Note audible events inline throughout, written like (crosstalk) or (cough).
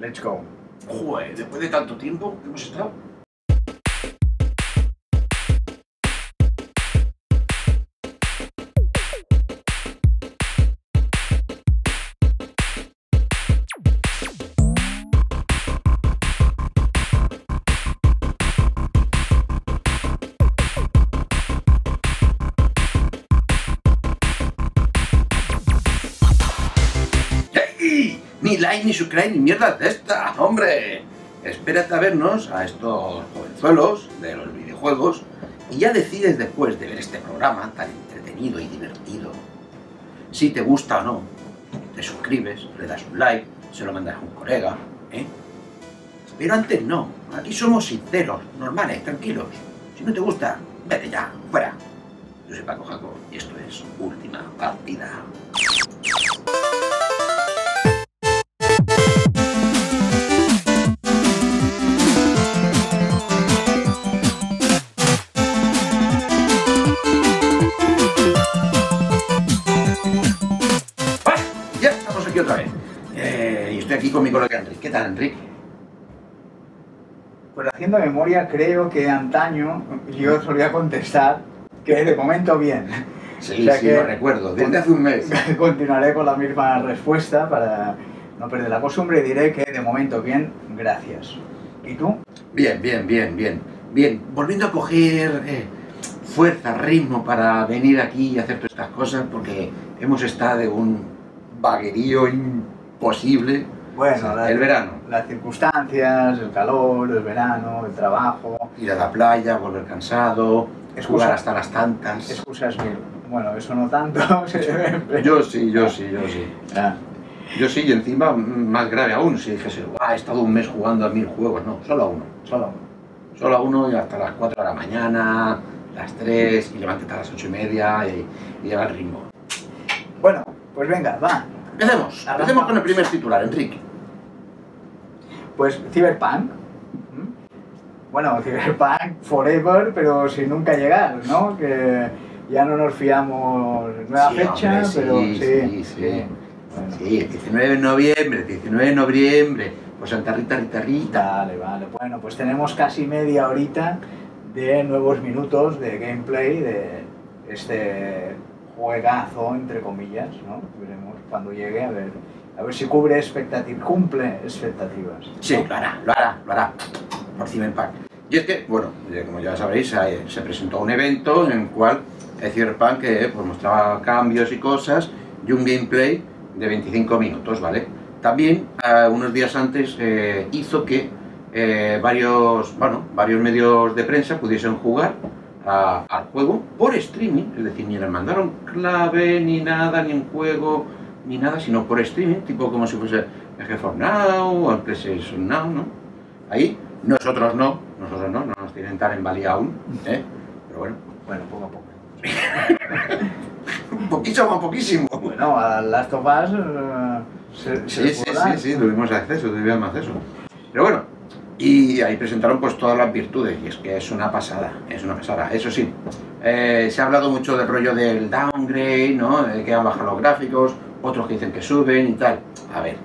Let's go. Joder, después de tanto tiempo hemos estado. ¡Ey! Ni subscribe, ni mierda de esta, hombre. Espérate a vernos a estos jovenzuelos de los videojuegos y ya decides después de ver este programa tan entretenido y divertido si te gusta o no. Te suscribes, le das un like, se lo mandas a un colega, ¿eh? Pero antes no, aquí somos sinceros, normales, tranquilos. Si no te gusta, vete ya, fuera. Yo soy Paco Jaco y esto es Última Partida. Enrique. Pues haciendo memoria, creo que antaño yo solía contestar que de momento bien. Sí, (laughs) O sea sí, que- lo recuerdo, desde hace un mes. (laughs) Continuaré con la misma respuesta para no perder la costumbre y diré que de momento bien, gracias. ¿Y tú? Bien, bien, bien, bien. Bien, volviendo a coger eh, fuerza, ritmo para venir aquí y hacer todas estas cosas, porque hemos estado de un vaguerío imposible. Bueno, El verano, las circunstancias, el calor, el verano, el trabajo, ir a la playa, volver cansado, jugar hasta las tantas. excusas mil. Bueno, eso no tanto. (laughs) Yo sí, yo sí, yo sí. Ah, Yo sí, y encima más grave aún, si dijese, "Buah, he estado un mes jugando a mil juegos, no, solo a uno. solo. Solo a uno y hasta las 4 de la mañana, las 3, y levántate a las 8 y media y, y lleva el ritmo. Bueno, pues venga, va. Empecemos, empecemos con el primer titular, Enrique. Pues Cyberpunk. Bueno, Cyberpunk Forever, pero sin nunca llegar, ¿no? Que ya no nos fiamos nueva Sí, fecha, hombre, sí, pero sí. sí, sí. Bueno, Sí, el 19 de noviembre, 19 de noviembre, pues Santa Rita, Rita, Rita. Vale, vale. Bueno, pues tenemos casi media horita de nuevos minutos de gameplay de este juegazo, entre comillas, ¿no? Veremos cuando llegue a ver, a ver si cubre expectativas, cumple expectativas. Sí, lo hará, lo hará, lo hará, por Cyberpunk. Y es que, bueno, ya como ya sabréis, eh, se presentó un evento en el cual el Cyberpunk eh, pues, mostraba cambios y cosas y un gameplay de 25 minutos, ¿vale? También, eh, unos días antes, eh, hizo que eh, varios, bueno, varios medios de prensa pudiesen jugar a- al juego por streaming, es decir, ni les mandaron clave, ni nada, ni un juego, ni nada, sino por streaming, tipo como si fuese el GeForce Now o el PlayStation Now, ¿no? Ahí, nosotros no, nosotros no, no nos tienen tan en valía aún, ¿eh? Pero bueno, Bueno, poco a poco. un (laughs) poquísimo a poquísimo. Bueno, a Last of Us eh, se, se Sí, sí, sí, sí, tuvimos acceso, tuvimos acceso. Pero bueno, y ahí presentaron pues todas las virtudes, y es que es una pasada, es una pasada. Eso sí, eh, se ha hablado mucho del rollo del downgrade, ¿no? De que han bajado los gráficos, otros que dicen que suben y tal. A ver,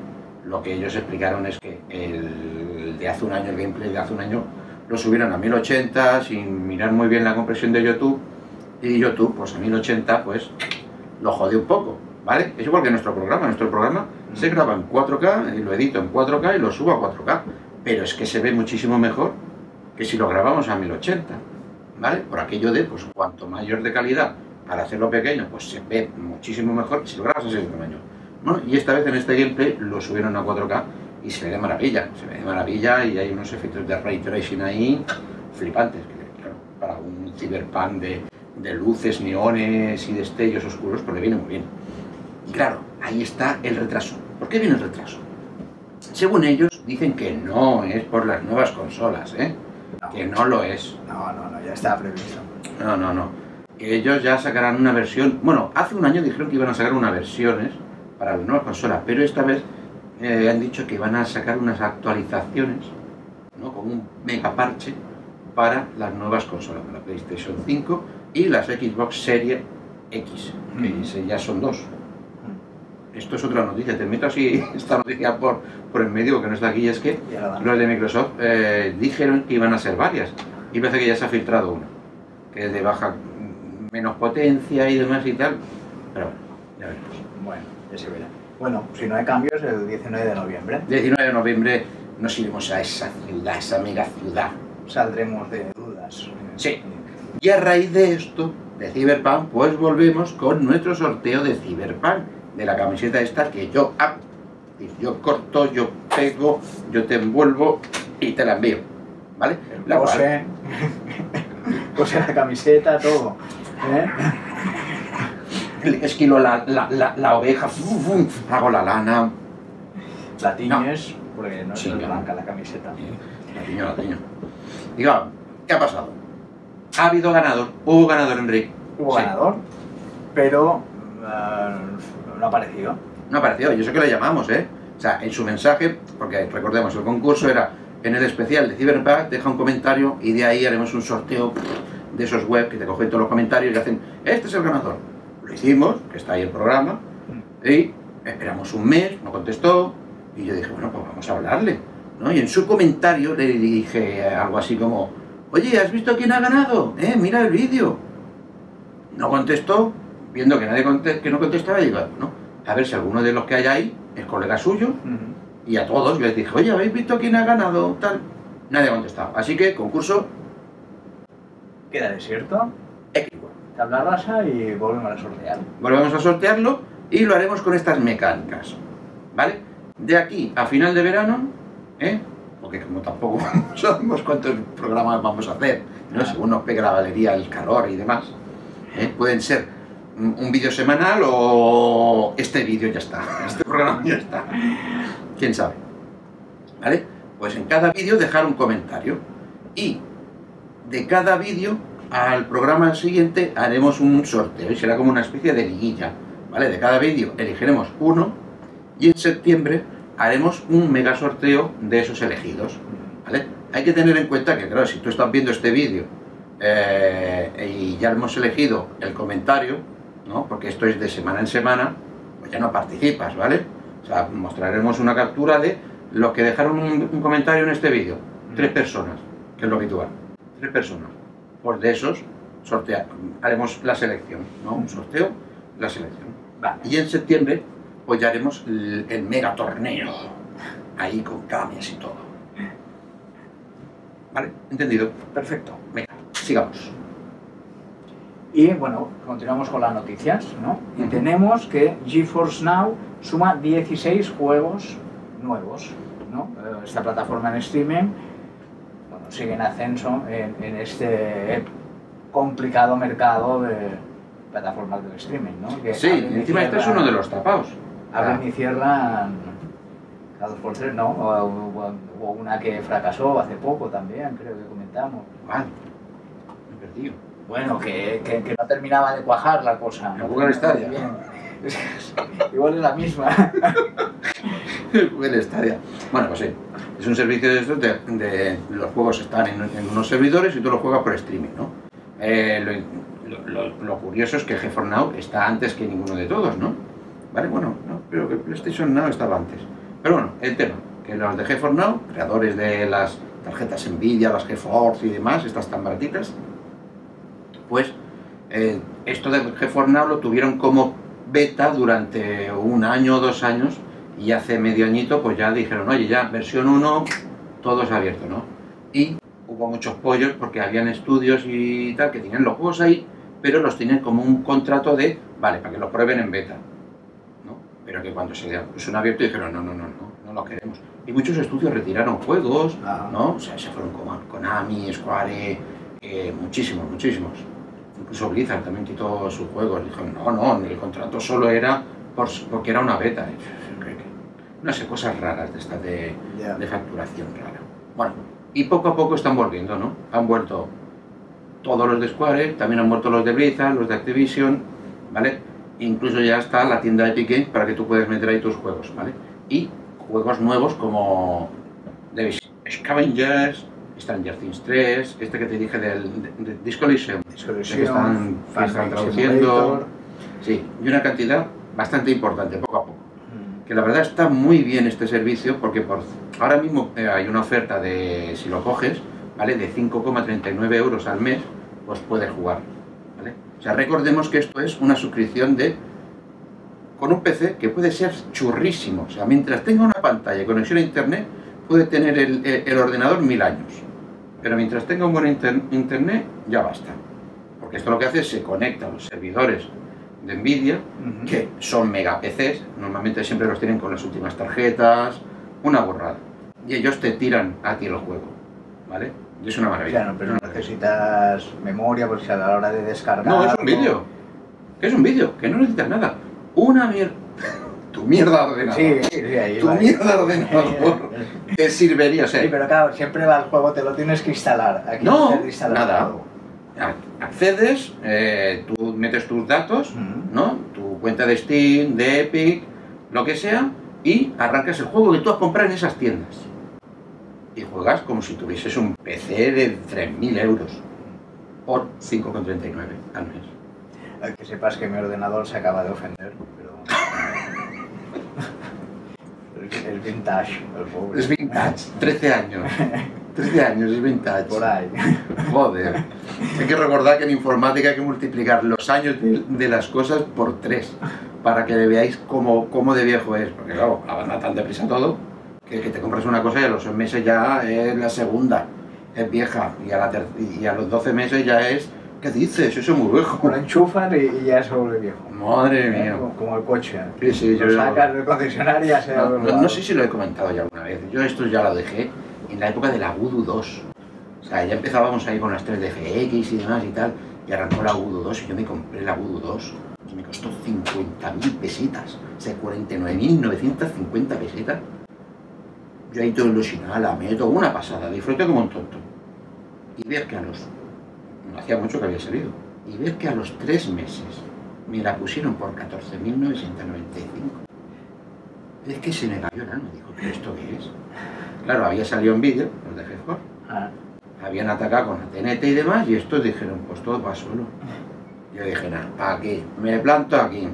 lo que ellos explicaron es que el de hace un año, el gameplay de hace un año, lo subieron a 1080 sin mirar muy bien la compresión de YouTube, y YouTube, pues a 1080, pues lo jode un poco, ¿vale? Es igual que nuestro programa, nuestro programa se graba en 4K, y lo edito en 4K y lo subo a 4K, pero es que se ve muchísimo mejor que si lo grabamos a 1080, ¿vale? Por aquello de, pues cuanto mayor de calidad para hacerlo pequeño, pues se ve muchísimo mejor si lo grabas a ese tamaño. Bueno, y esta vez en este gameplay lo subieron a 4K y se ve de maravilla, se ve de maravilla y hay unos efectos de ray tracing ahí flipantes, que claro, para un cyberpunk de, de luces, neones y destellos oscuros, pues le viene muy bien. Y claro, ahí está el retraso. ¿Por qué viene el retraso? Según ellos, dicen que no es por las nuevas consolas, ¿eh? Que no lo es. No, no, no, ya está previsto. No, no, no. Que ellos ya sacarán una versión. Bueno, hace un año dijeron que iban a sacar unas versiones para las nuevas consolas, pero esta vez eh, han dicho que van a sacar unas actualizaciones, ¿no? Como un mega parche para las nuevas consolas, para la PlayStation 5 y las Xbox Series X, que Mm. ya son dos. esto es otra noticia, te meto así (laughs) esta noticia por, por en medio que no está aquí, es que los de Microsoft eh, dijeron que iban a ser varias y parece que ya se ha filtrado una, que es de baja menos potencia y demás y tal, pero bueno, ya veremos. Bueno, ya se verá. Bueno, si no hay cambios, el 19 de noviembre. 19 de noviembre nos iremos a esa ciudad, esa mega ciudad. Saldremos de dudas. Sí. Y a raíz de esto, de Cyberpunk, pues volvemos con nuestro sorteo de Cyberpunk, de la camiseta esta que yo. Yo corto, yo pego, yo te envuelvo y te la envío. ¿Vale? La pose, (laughs) pose la camiseta, todo. ¿Eh? Esquilo la, la, la, oveja, hago la lana. La tiñes, porque no es blanca la camiseta. La tiño, la tiño. Diga, ¿qué ha pasado? Ha habido ganador, hubo ganador, Enrique. Hubo ganador, pero eh, no ha aparecido. No ha aparecido, yo sé que le llamamos, ¿eh? O sea, en su mensaje, porque recordemos, el concurso era en el especial de Cyberpunk, deja un comentario y de ahí haremos un sorteo de esos web que te cogen todos los comentarios y hacen, este es el ganador. Lo hicimos, que está ahí el programa, y esperamos un mes, no contestó, y yo dije, bueno, pues vamos a hablarle. ¿no? Y en su comentario le dije algo así como, oye, ¿has visto quién ha ganado? ¿Eh? Mira el vídeo. No contestó, viendo que nadie que no contestaba, digo, no, a ver si alguno de los que hay ahí es colega suyo, y a todos les dije, oye, ¿habéis visto quién ha ganado? Tal. Nadie ha contestado. Así que, concurso... Queda desierto. Tabla rasa y volvemos a sortear. Volvemos a sortearlo y lo haremos con estas mecánicas. ¿Vale? De aquí a final de verano, ¿eh? porque como tampoco (laughs) sabemos cuántos programas vamos a hacer, ¿no? según nos pegue la valería, el calor y demás, ¿eh? pueden ser un vídeo semanal o este vídeo ya está, (laughs) este programa ya está. ¿Quién sabe? ¿Vale? Pues en cada vídeo dejar un comentario y de cada vídeo al programa siguiente haremos un sorteo y será como una especie de liguilla, ¿vale? De cada vídeo elegiremos uno y en septiembre haremos un mega sorteo de esos elegidos, ¿vale? Hay que tener en cuenta que, claro, si tú estás viendo este vídeo eh, y ya hemos elegido el comentario, ¿no? Porque esto es de semana en semana, pues ya no participas, ¿vale? O sea, mostraremos una captura de los que dejaron un, comentario en este vídeo. Tres personas, que es lo habitual. Tres personas. Pues de esos sortea, haremos la selección, ¿no? Un sorteo, la selección. Y en septiembre, pues ya haremos el, mega torneo. Ahí con cambias y todo. ¿Vale? ¿Entendido? Perfecto. Venga, sigamos. Y bueno, continuamos con las noticias, ¿no? Y tenemos que GeForce Now suma 16 juegos nuevos, ¿no? Eh, esta plataforma en streaming sigue en ascenso en, este complicado mercado de plataformas del streaming, ¿no? sí, encima este es uno de los tapados. Abren y cierran cada dos por tres, ¿no? O, una que fracasó hace poco también, creo que comentamos. Vale, me he perdido. Bueno, que, que, no terminaba de cuajar la cosa. ¿El Google Stadia? (laughs) Igual es la misma. (laughs) el Google Stadia. Bueno, pues sí. Es un servicio de estos de, los juegos están en, unos servidores y tú los juegas por streaming, ¿no? Eh, lo, curioso es que GeForce Now está antes que ninguno de todos, ¿no? Vale, bueno, no, pero que PlayStation Now estaba antes. Pero bueno, el tema, que los de GeForce Now, creadores de las tarjetas Nvidia, las GeForce y demás, estas tan baratitas, pues eh, esto de GeForce Now lo tuvieron como beta durante un año o dos años y hace medio añito pues ya dijeron, oye, ya versión 1, todo es abierto, ¿no? Y hubo muchos pollos porque habían estudios y tal que tienen los juegos ahí, pero los tienen como un contrato de, vale, para que los prueben en beta, ¿no? Pero que cuando se pusieron abierto dijeron, no, no, no, no, no lo queremos. Y muchos estudios retiraron juegos, ah. ¿no? O sea, se fueron como Konami, Square, eh, muchísimos, muchísimos incluso Blizzard también quitó sus juegos. Dijo, no, no, el contrato solo era porque era una beta. No sé, cosas raras de estas de, facturación rara. Bueno, y poco a poco están volviendo, ¿no? Han vuelto todos los de Square, también han vuelto los de Blizzard, los de Activision, ¿vale? Incluso ya está la tienda de Epic para que tú puedas meter ahí tus juegos, ¿vale? Y juegos nuevos como The Scavengers, Stranger Things 3, este que te dije del de, Disco Elysium, que están, traduciendo. Sí, y una cantidad bastante importante, poco a poco. Que la verdad está muy bien este servicio porque por, ahora mismo eh, hay una oferta de, si lo coges, ¿vale? De 5,39 euros al mes, pues puedes jugar, ¿vale? O sea, recordemos que esto es una suscripción de con un PC que puede ser churrísimo. O sea, mientras tenga una pantalla y conexión a internet, puede tener el, ordenador mil años. Pero mientras tenga un buen internet, ya basta. Porque esto lo que hace es se conecta a los servidores de Nvidia, que son mega PCs, normalmente siempre los tienen con las últimas tarjetas, una borrada. Y ellos te tiran a ti el juego, ¿vale? Y es una maravilla. Claro, pero no necesitas memoria, porque a la hora de descargar... No, es un vídeo. Que es un vídeo, que no necesitas nada. Una mierda... (laughs) tu mierda ordenador. Sí, sí, ahí Tu mierda ordenador te serviría, o sea... Sí, pero claro, siempre va el juego, te lo tienes que instalar. Aquí no, que instalar nada. Accedes, eh, tú metes tus datos, ¿no? Tu cuenta de Steam, de Epic, lo que sea, y arrancas el juego que tú has comprado en esas tiendas. Y juegas como si tuvieses un PC de 3.000 euros por 5,39 al mes. Que sepas que mi ordenador se acaba de ofender, pero... (laughs) el vintage, el pobre. Es vintage, 13 años. (laughs) 13 años, es vintage. Por ahí. Joder. Hay que recordar que en informática hay que multiplicar los años de, las cosas por 3 para que veáis cómo, cómo, de viejo es. Porque claro, avanza tan deprisa todo que, que te compras una cosa y a los 6 meses ya es la segunda, es vieja. Y a, la y a los 12 meses ya es ¿Qué dices? Eso es muy viejo. Lo enchufan y, ya se vuelve viejo. Madre mía. Como, el coche. Sí, sí, lo sacas del concesionario y ya se no, no, sé si lo he comentado ya alguna vez. Yo esto ya lo dejé en la época de la Voodoo 2. O sea, ya empezábamos ahí con las 3 de FX y demás y tal, y arrancó la Voodoo 2 y yo me compré la Voodoo 2 y me costó 50.000 pesitas, o sea, 49.950 pesetas. Yo ahí todo ilusionado, la meto, una pasada, disfruté como un tonto. Y ver que a los... no hacía mucho que había salido, y ver que a los 3 meses me la pusieron por 14.995. Es que se me cayó el alma, dijo, ¿pero esto qué es? Claro, había salido en vídeo, los de GeForce. Ah. Habían atacado con la TNT y demás, y estos dijeron, pues todo va solo. Yo dije, nada, aquí, me planto aquí.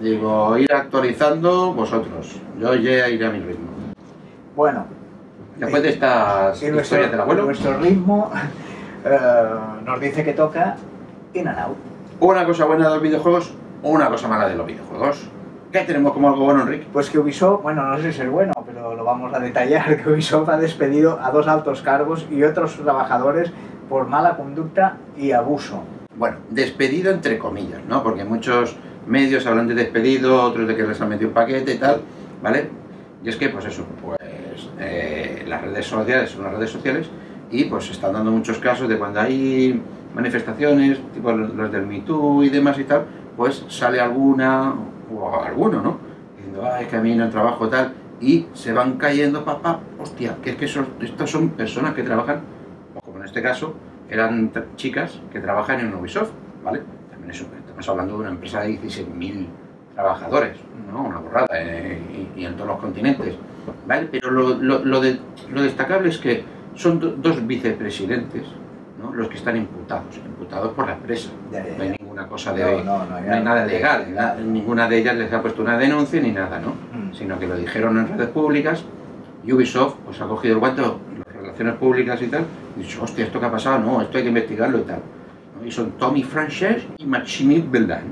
Digo, ir actualizando vosotros. Yo ya iré a mi ritmo. Bueno. Después de estas historias del abuelo. Nuestro ritmo (laughs) eh, nos dice que toca In and Out. Una cosa buena de los videojuegos, una cosa mala de los videojuegos. ¿Qué tenemos como algo bueno, Enrique? Pues que Ubisoft, bueno, no sé si es bueno, lo vamos a detallar, (laughs) que Ubisoft ha despedido a dos altos cargos y otros trabajadores por mala conducta y abuso. Bueno, despedido entre comillas, ¿no? Porque muchos medios hablan de despedido, otros de que les han metido un paquete y tal, ¿vale? Y es que, pues eso, pues eh, las redes sociales son las redes sociales y pues se están dando muchos casos de cuando hay manifestaciones, tipo los del Me y demás y tal, pues sale alguna o alguno, ¿no? Diciendo, ah, es que a mí no trabajo tal, y se van cayendo, papá, hostia, que es que son, estas son personas que trabajan, como en este caso, eran chicas que trabajan en Ubisoft, ¿vale? También eso, estamos hablando de una empresa de 16.000 trabajadores, ¿no? Una borrada, eh, y, en todos los continentes, ¿vale? Pero lo, lo, lo, de, lo destacable es que son dos vicepresidentes, ¿no? Los que están imputados, imputados por la empresa una cosa de... No, hay nada legal, ninguna de ellas les ha puesto una denuncia ni nada, ¿no? Mm. Sino que lo dijeron en redes públicas Ubisoft pues ha cogido el guante, las relaciones públicas y tal, y dicho, hostia, ¿esto qué ha pasado? No, esto hay que investigarlo y tal. Y son Tommy Frances y Maxime Beldan,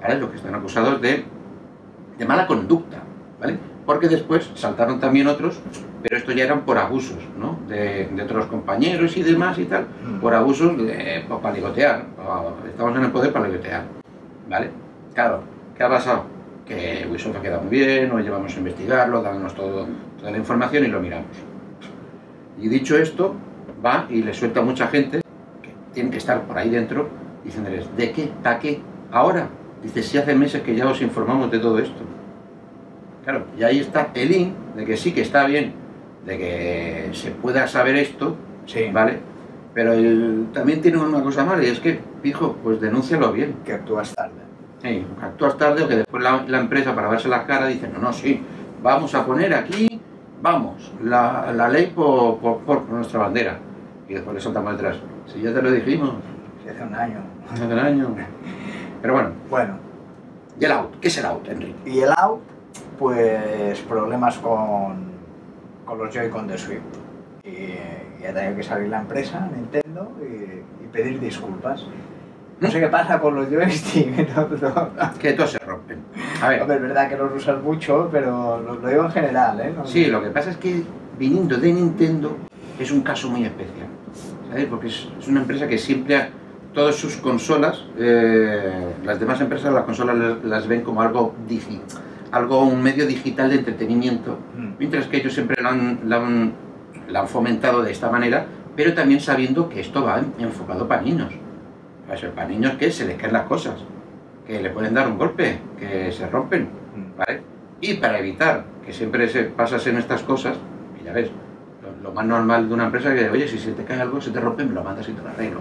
¿vale? Los que están acusados de, de mala conducta, ¿vale? Porque después saltaron también otros pero esto ya eran por abusos, ¿no? De, otros compañeros y demás y tal, mm. por abusos de, pues, para ligotear, estamos en el poder para ligotear, ¿vale? Claro, ¿qué ha pasado? Que Ubisoft ha quedado muy bien, nos llevamos a investigarlo, dándonos todo, toda la información y lo miramos. Y dicho esto, va y le suelta a mucha gente que tiene que estar por ahí dentro diciéndoles, ¿de qué? ¿Para qué? Ahora. Dice, si hace meses que ya os informamos de todo esto. Claro, y ahí está el in de que sí que está bien de que se pueda saber esto, sí. ¿vale? Pero también tiene una cosa mala y es que, hijo, pues denúncialo bien. Que actúas tarde. Sí, actúas tarde o que después la, empresa para verse las caras dice, no, no, sí, vamos a poner aquí, vamos, la, la ley por, por, nuestra bandera. Y después le soltamos detrás. Si ya te lo dijimos. Si hace un año. Hace un año. (laughs) Pero bueno. Bueno. ¿Y el out? ¿Qué es el out, Enrique? Y el out pues problemas con, con los Joy-Con de Switch. Y, y ha tenido que salir la empresa, Nintendo, y, y pedir disculpas. No sé qué pasa con los joysticks. (laughs) no- no- Que todos se rompen. A ver, Hombre, es verdad que los usas mucho, pero lo, lo digo en general, ¿eh? No- sí, lo que pasa es que viniendo de Nintendo es un caso muy especial. ¿Sabes? Porque es, es una empresa que siempre ha- todas sus consolas, eh, las demás empresas las consolas las, las ven como algo digi- algo un medio digital de entretenimiento, Mm. mientras que ellos siempre la han, fomentado de esta manera, pero también sabiendo que esto va en- enfocado para niños. O sea, para niños que se les caen las cosas, que le pueden dar un golpe, que se rompen, Mm. ¿vale? Y para evitar que siempre se pasasen estas cosas, que ya ves, lo, lo más normal de una empresa es que, oye, si se te cae algo, se te rompe, me lo mandas y te lo arreglo.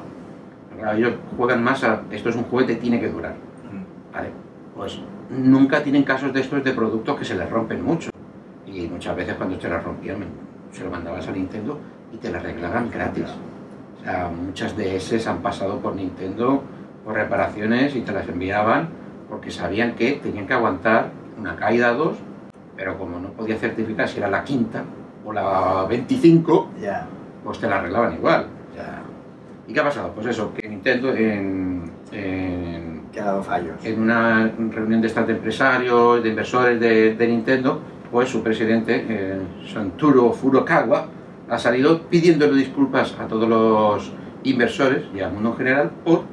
Pero ellos juegan más a, esto es un juguete, tiene que durar, Mm. ¿vale? Pues nunca tienen casos de estos de productos que se les rompen mucho. Y muchas veces cuando te las rompían, se lo mandabas a Nintendo y te la arreglaban gratis. O sea, muchas DS han pasado por Nintendo por reparaciones y te las enviaban porque sabían que tenían que aguantar una caída o dos, pero como no podía certificar si era la quinta o la 25, Ya, pues te la arreglaban igual. ¿Y qué ha pasado? Pues eso, que Nintendo en, en, que ha dado fallos. en una reunión de estas de empresarios, de inversores de, de Nintendo, pues su presidente, eh, Santuro Furukawa, ha salido pidiéndole disculpas a todos los inversores y al mundo en general por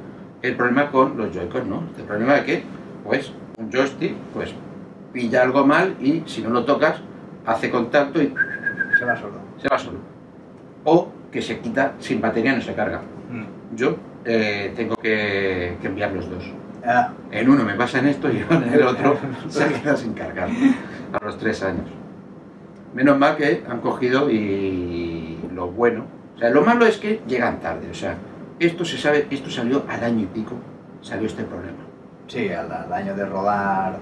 el problema con los Joy-Con, ¿no? El problema de que, pues, un joystick, pues, pilla algo mal y si no lo tocas, hace contacto y Se va solo. se va solo. O que se quita sin batería, no se carga. Mm. Yo eh, tengo que, que enviar los dos. Ah, En uno me pasa en esto y (laughs) en el otro se queda sin cargar a los tres años. Menos mal que han cogido y lo bueno. O sea, lo malo es que llegan tarde. O sea, esto se sabe, esto salió al año y pico, salió este problema. sí, al, al año de rodar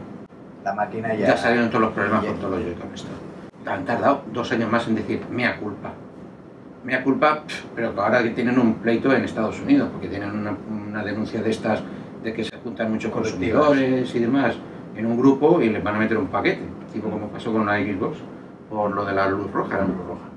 la máquina ya. Ya, salieron todos los problemas con todos los esto. Han tardado dos años más en decir mea culpa. Mea culpa, pero que ahora que tienen un pleito en Estados Unidos, porque tienen una, una denuncia de estas de que se juntan muchos consumidores y demás en un grupo y les van a meter un paquete, tipo como pasó con la Xbox, por lo de la luz roja. ¿no? Luz roja.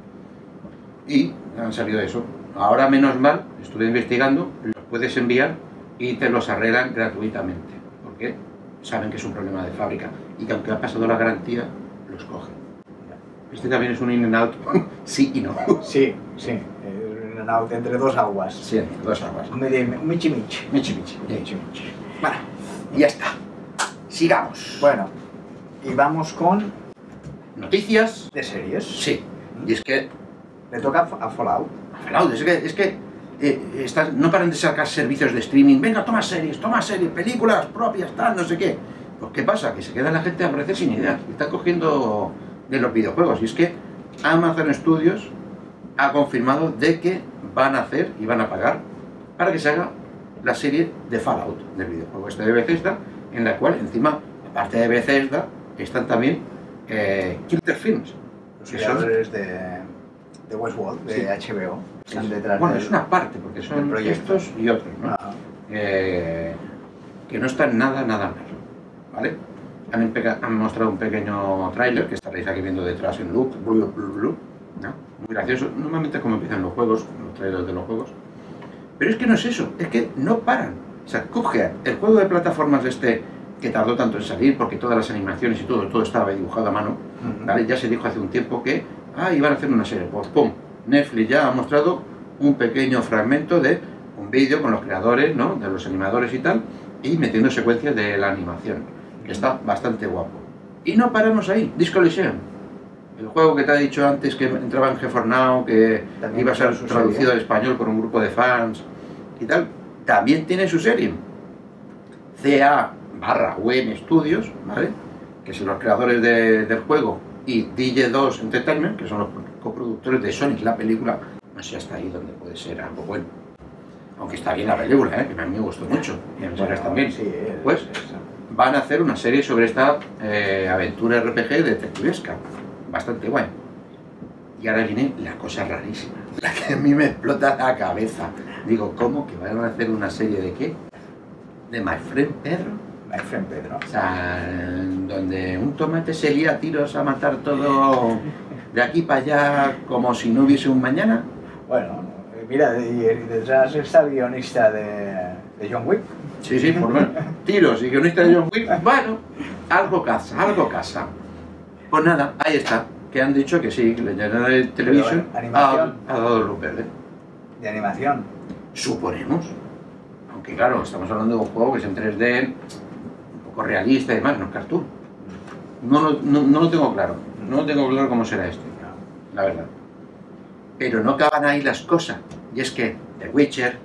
Y han salido eso. Ahora, menos mal, estuve investigando, los puedes enviar y te los arreglan gratuitamente, porque saben que es un problema de fábrica y que aunque ha pasado la garantía, los cogen. Este también es un in and out, (laughs) sí y no. Sí, sí. Es un out entre dos aguas. Sí, entre dos aguas. Michi michi. Michi, michi. Michi michi. Bueno, y ya está. Sigamos. Bueno, y vamos con Noticias. de series. Sí. Y es que Le toca a Fallout. Fallout, es que, es que eh, estás- no paran de sacar servicios de streaming. Venga, toma series, toma series, películas propias, tal, no sé qué. Pues ¿qué pasa? Que se queda la gente a parecer sin ideas. Está cogiendo de los videojuegos. Y es que Amazon Studios ha confirmado de que van a hacer y van a pagar para que se haga la serie de Fallout del videojuego este de Bethesda, en la cual encima, aparte de Bethesda, están también eh, Kilter Films. Los Que son- creadores de, de Westworld, de HBO. Están detrás bueno, es una parte, porque son estos y otros, ¿no? Ah, Eh, que no están nada, nada mal, ¿vale? Han mostrado un pequeño tráiler que estaréis aquí viendo detrás en loop, blue, blue, blue, ¿no? Muy gracioso, normalmente es como empiezan los juegos, los trailers de los juegos. Pero es que no es eso, es que no paran. O sea, coge el juego de plataformas este que tardó tanto en salir porque todas las animaciones y todo, todo estaba dibujado a mano. ¿vale? Ya se dijo hace un tiempo que, ah, iban a hacer una serie. Pues, pum, Netflix ya ha mostrado un pequeño fragmento de un vídeo con los creadores, ¿no? De los animadores y tal, y metiendo secuencias de la animación, que está bastante guapo. Y no paramos ahí, Disco Elysium. El juego que te he dicho antes que entraba en GeForce Now, que También iba a ser traducido serie. al español por un grupo de fans y tal, también tiene su serie. CA barra WM Studios, ¿vale? Que son los creadores de- del juego, y DJ2 Entertainment, que son los coproductores de Sonic, la película. No sé hasta ahí donde puede ser algo bueno. Aunque está bien la película, ¿eh? que a mí me gustó mucho. Y a mis Bueno, también. sí, es- Pues es- van a hacer una serie sobre esta eh, aventura RPG detectivesca. Bastante guay. Y ahora viene la cosa rarísima, (laughs) la que a mí me explota la cabeza. Digo, ¿cómo que van a hacer una serie de qué? ¿De My Friend Pedro? My friend Pedro. O sea, donde un tomate se lía a tiros a matar todo (laughs) de aquí para allá como si no hubiese un mañana. Bueno, mira, detrás está el guionista de, de John Wick. Sí, sí, por lo menos. Tiros y guionista de John Wick, bueno, algo casa, algo casa. Pues nada, ahí está. Que han dicho que sí, que la General Television Pero, ha, ha dado luz verde. De animación. Suponemos. Aunque claro, estamos hablando de un juego que es en 3D, un poco realista y demás, no es cartoon. No, lo- no, no lo tengo claro. No lo tengo claro cómo será este, la verdad. Pero no acaban ahí las cosas. Y es que The Witcher,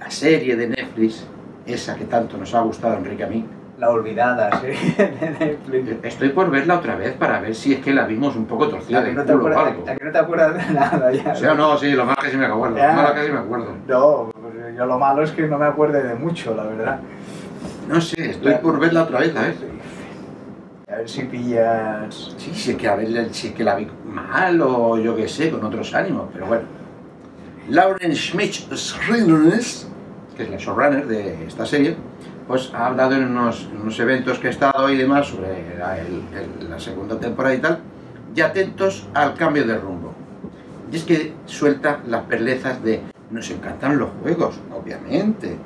la serie de Netflix, esa que tanto nos ha gustado Enrique a mí, La olvidada (laughs) Netflix. estoy por verla otra vez para ver si es que la vimos un poco torcida ¿A que de no te culo acuerdas, algo. a que no te acuerdas de nada ya? O sea, no, sí, lo malo que sí me acuerdo. Lo Ya. malo que sí me acuerdo. No, pues yo lo malo es que no me acuerde de mucho, la verdad. No sé, estoy por verla otra vez, ¿sabes? A ver si pillas. Sí, sí que, a ver, sí que la vi mal o yo qué sé, con otros ánimos, pero bueno. Lauren Schmidt Schreiner, que es la showrunner de esta serie, pues ha hablado en unos, unos eventos que he estado y demás sobre la, segunda temporada y tal, y atentos al cambio de rumbo. Y es que suelta las perlezas de nos encantan los juegos, obviamente,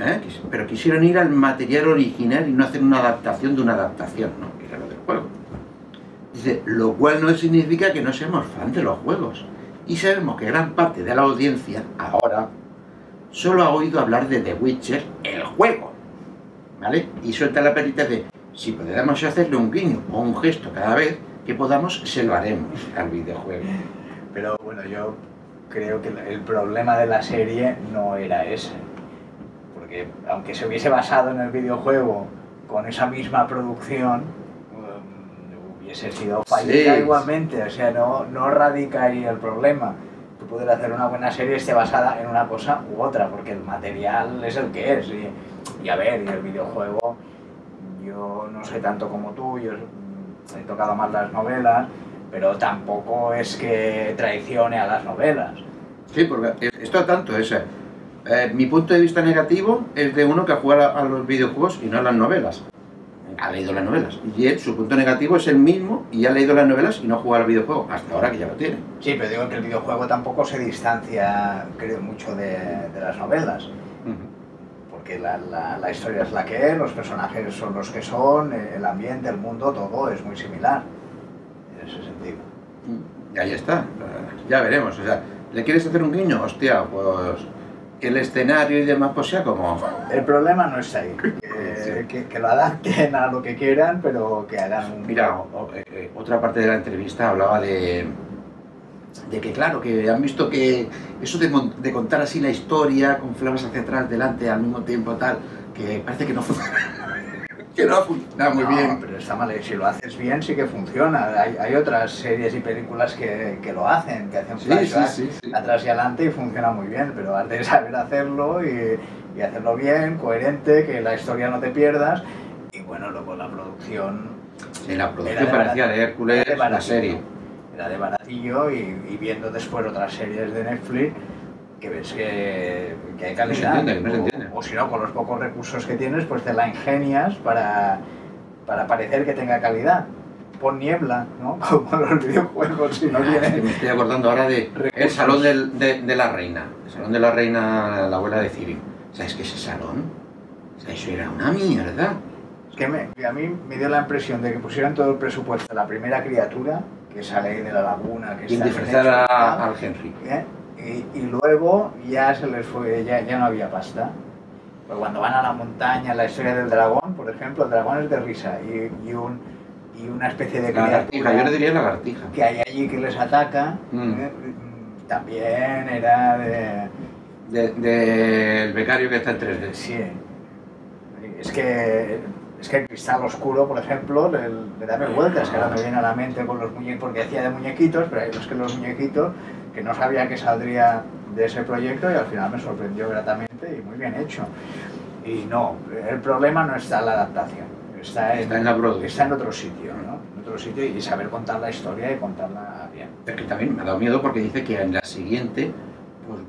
¿eh? Pero quisieron ir al material original y no hacer una adaptación de una adaptación, ¿no? que era lo del juego. Dice, lo cual no significa que no seamos fan de los juegos. Y sabemos que gran parte de la audiencia, ahora, solo ha oído hablar de The Witcher, el juego. ¿Vale? Y suelta la perita de, si podemos hacerle un guiño o un gesto cada vez que podamos, se lo haremos al videojuego. Pero bueno, yo creo que el problema de la serie no era ese. Porque aunque se hubiese basado en el videojuego con esa misma producción, um, hubiese sido fallida Sí. igualmente. O sea, no, no radica ahí el problema. Tú poder hacer una buena serie esté basada en una cosa u otra, porque el material es el que es. Y, y a ver, y el videojuego, yo no sé tanto como tú, yo he tocado más las novelas, pero tampoco es que traicione a las novelas. Sí, porque esto tanto es... eh, mi punto de vista negativo es de uno que juega a los videojuegos y no a las novelas. Ha leído las novelas. Y él, su punto negativo es el mismo y ha leído las novelas y no juega al videojuego, hasta ahora que ya lo tiene. Sí, pero digo que el videojuego tampoco se distancia, creo, mucho de, de las novelas, porque la, la- la historia es la que es, los personajes son los que son, eh, el ambiente, el mundo, todo es muy similar, en ese sentido. Y ahí está. Ya veremos. O sea, ¿le quieres hacer un guiño? Hostia, pues el escenario y demás pues sea como... El problema no está ahí, que, que- que lo adapten a lo que quieran, pero que hagan un... Mira, o- eh, eh, otra parte de la entrevista hablaba de, de que, claro, que han visto que eso de, de contar así la historia con flamas hacia atrás, delante, al mismo tiempo, tal, que parece que no (laughs) funciona. que no ha funcionado muy No, bien. pero está mal, si lo haces bien sí que funciona. Hay, hay otras series y películas que, que lo hacen, que hacen sí, sí, sí. atrás y adelante y funciona muy bien, pero has de saber hacerlo y, y hacerlo bien, coherente, que la historia no te pierdas. Y bueno, luego la producción Sí, la producción de parecía de Hércules, era de la serie. era de baratillo y, y viendo después otras series de Netflix que ves que, que hay calidad. entiende, no se O- entiende. O, si no, con los pocos recursos que tienes, pues te la ingenias para, para parecer que tenga calidad. Pon niebla, ¿no? (laughs) Como los videojuegos, si no Ah, tienen... me estoy acordando ahora de el Recursos. salón del- de, de la reina. El salón de la reina, la abuela de Ciri. ¿Sabes qué es ese salón? Eso era una mierda. Es que me- a mí me dio la impresión de que pusieran todo el presupuesto de la primera criatura que sale de la laguna, que bien disfrazar y a- al Henry. ¿eh? Y, y luego ya se les fue, ya, ya no había pasta. Pues cuando van a la montaña, la historia del dragón, por ejemplo, el dragón es de risa y, y, un, y una especie de Lagartija, yo le criatura diría lagartija. que hay allí que les ataca, Mm. ¿eh? también era de... Del de, becario que está en 3D. Sí, es que, es que el cristal oscuro, por ejemplo, le, le da vergüenza, que ahora me viene a la mente con los muñecos, porque hacía de muñequitos, pero los que los muñequitos, que no sabía que saldría de ese proyecto y al final me sorprendió gratamente y muy bien hecho. Y no, el problema no está en la adaptación, está en, Está en la está en otro sitio, ¿no? En otro sitio y saber contar la historia y contarla bien. Pero que también me ha dado miedo porque dice que en la siguiente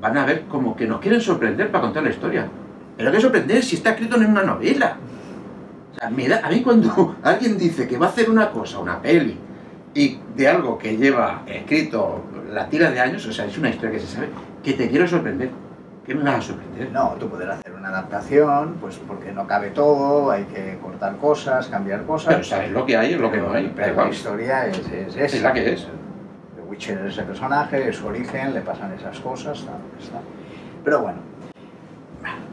van a ver como que nos quieren sorprender para contar la historia. Pero qué sorprender si está escrito en una novela. O sea, me da- a mí cuando (laughs) alguien dice que va a hacer una cosa, una peli, y de algo que lleva escrito la tira de años, o sea, es una historia que se sabe, que te quiero sorprender. ¿Qué me vas a sorprender? No, tú puedes hacer una adaptación, pues porque no cabe todo, hay que cortar cosas, cambiar cosas. Pero sabes lo que hay y lo que no hay. Pero la historia es, es, Es la que es. Witcher es ese personaje, es su origen, le pasan esas cosas, tal, está. Pero bueno,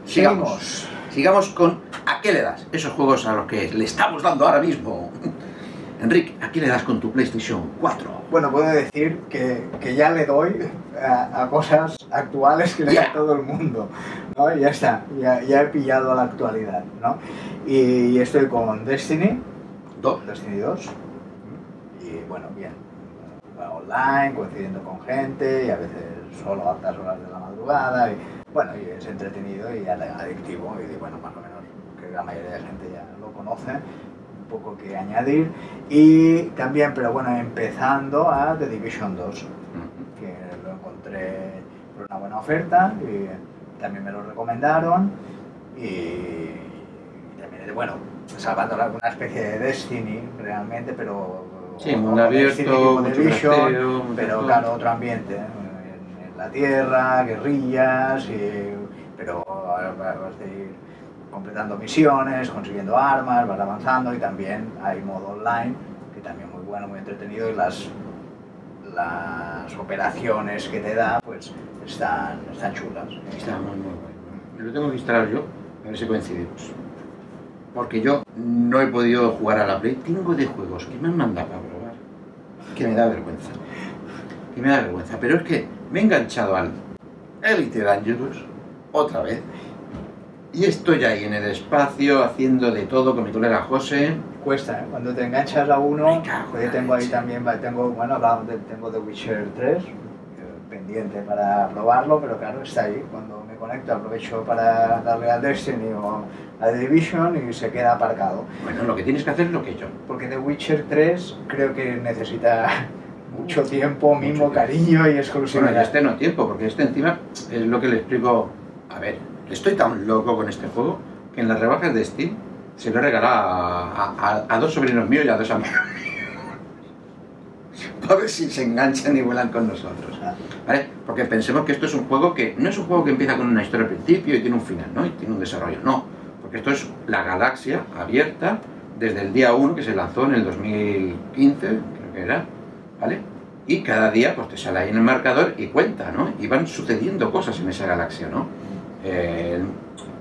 Sigamos. Sigamos con ¿a qué le das? Esos juegos a los que le estamos dando ahora mismo. (laughs) Enrique, ¿a qué le das con tu PlayStation 4? Bueno, puedo decir que, que ya le doy a, a cosas actuales que le da todo el mundo, ¿no? Ya está, ya, ya he pillado a la actualidad, ¿no? Y, estoy con Destiny, Dos. Destiny 2, y bueno, bien, online, coincidiendo con gente, y a veces solo a altas horas de la madrugada, y bueno, y es entretenido y adictivo, y bueno, más o menos que la mayoría de gente ya lo conoce, un poco que añadir, y también, pero bueno, empezando a The Division 2, que lo encontré por una buena oferta y también me lo recomendaron y, también bueno salvando la- una especie de Destiny realmente pero Sí, mundo abierto, mucho mucho pero todo. claro otro ambiente ¿eh? en, en la tierra guerrillas y- pero vas a ir completando misiones consiguiendo armas vas avanzando y también hay modo online que también muy bueno muy entretenido y las las operaciones que te da pues están, están chulas. Está muy, muy bueno. Lo tengo que instalar yo, a ver si coincidimos. Porque yo no he podido jugar a la Play. Tengo de juegos que me han mandado para probar. Que me da vergüenza. Que me da vergüenza. Pero es que me he enganchado al Elite Dangerous otra vez. Y estoy ahí en el espacio haciendo de todo con mi colega José. Cuesta, ¿eh? cuando te enganchas a uno, pues yo tengo ahí también, tengo, bueno, tengo The Witcher 3 eh, pendiente para probarlo, pero claro, está ahí. Cuando me conecto aprovecho para darle al Destiny o a The Division y se queda aparcado. Bueno, lo que tienes que hacer es lo que he hecho. Porque The Witcher 3 creo que necesita (laughs) mucho tiempo, mimo, cariño y Bueno, y exclusividad. este no tiempo, porque este encima es lo que le explico. A ver, estoy tan loco con este juego que en las rebajas de Steam se lo he regalado a, a- a dos sobrinos míos y a dos amigos. Para ver si se enganchan y vuelan con nosotros. ¿Vale? Porque pensemos que esto es un juego que no es un juego que empieza con una historia al principio y tiene un final, ¿no? Y tiene un desarrollo. No, porque esto es la galaxia abierta desde el día 1 que se lanzó en el 2015, creo que era, ¿vale? Y cada día pues te sale ahí en el marcador y cuenta, ¿no? Y van sucediendo cosas en esa galaxia, ¿no? Eh,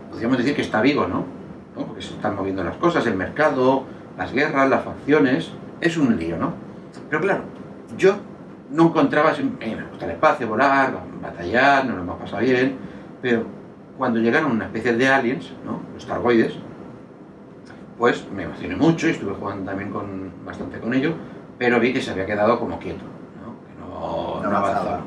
podríamos decir que está vivo, ¿no? ¿no? Porque se están moviendo las cosas, el mercado, las guerras, las facciones, es un lío, ¿no? Pero claro, yo no encontraba, eh, me gusta el espacio, volar, batallar, nos lo hemos pasado bien, pero cuando llegaron una especie de aliens, ¿no? Los targoides, pues me emocioné mucho y estuve jugando también con, bastante con ello, pero vi que se había quedado como quieto, ¿no? Que no, no no avanzaba. avanzaba.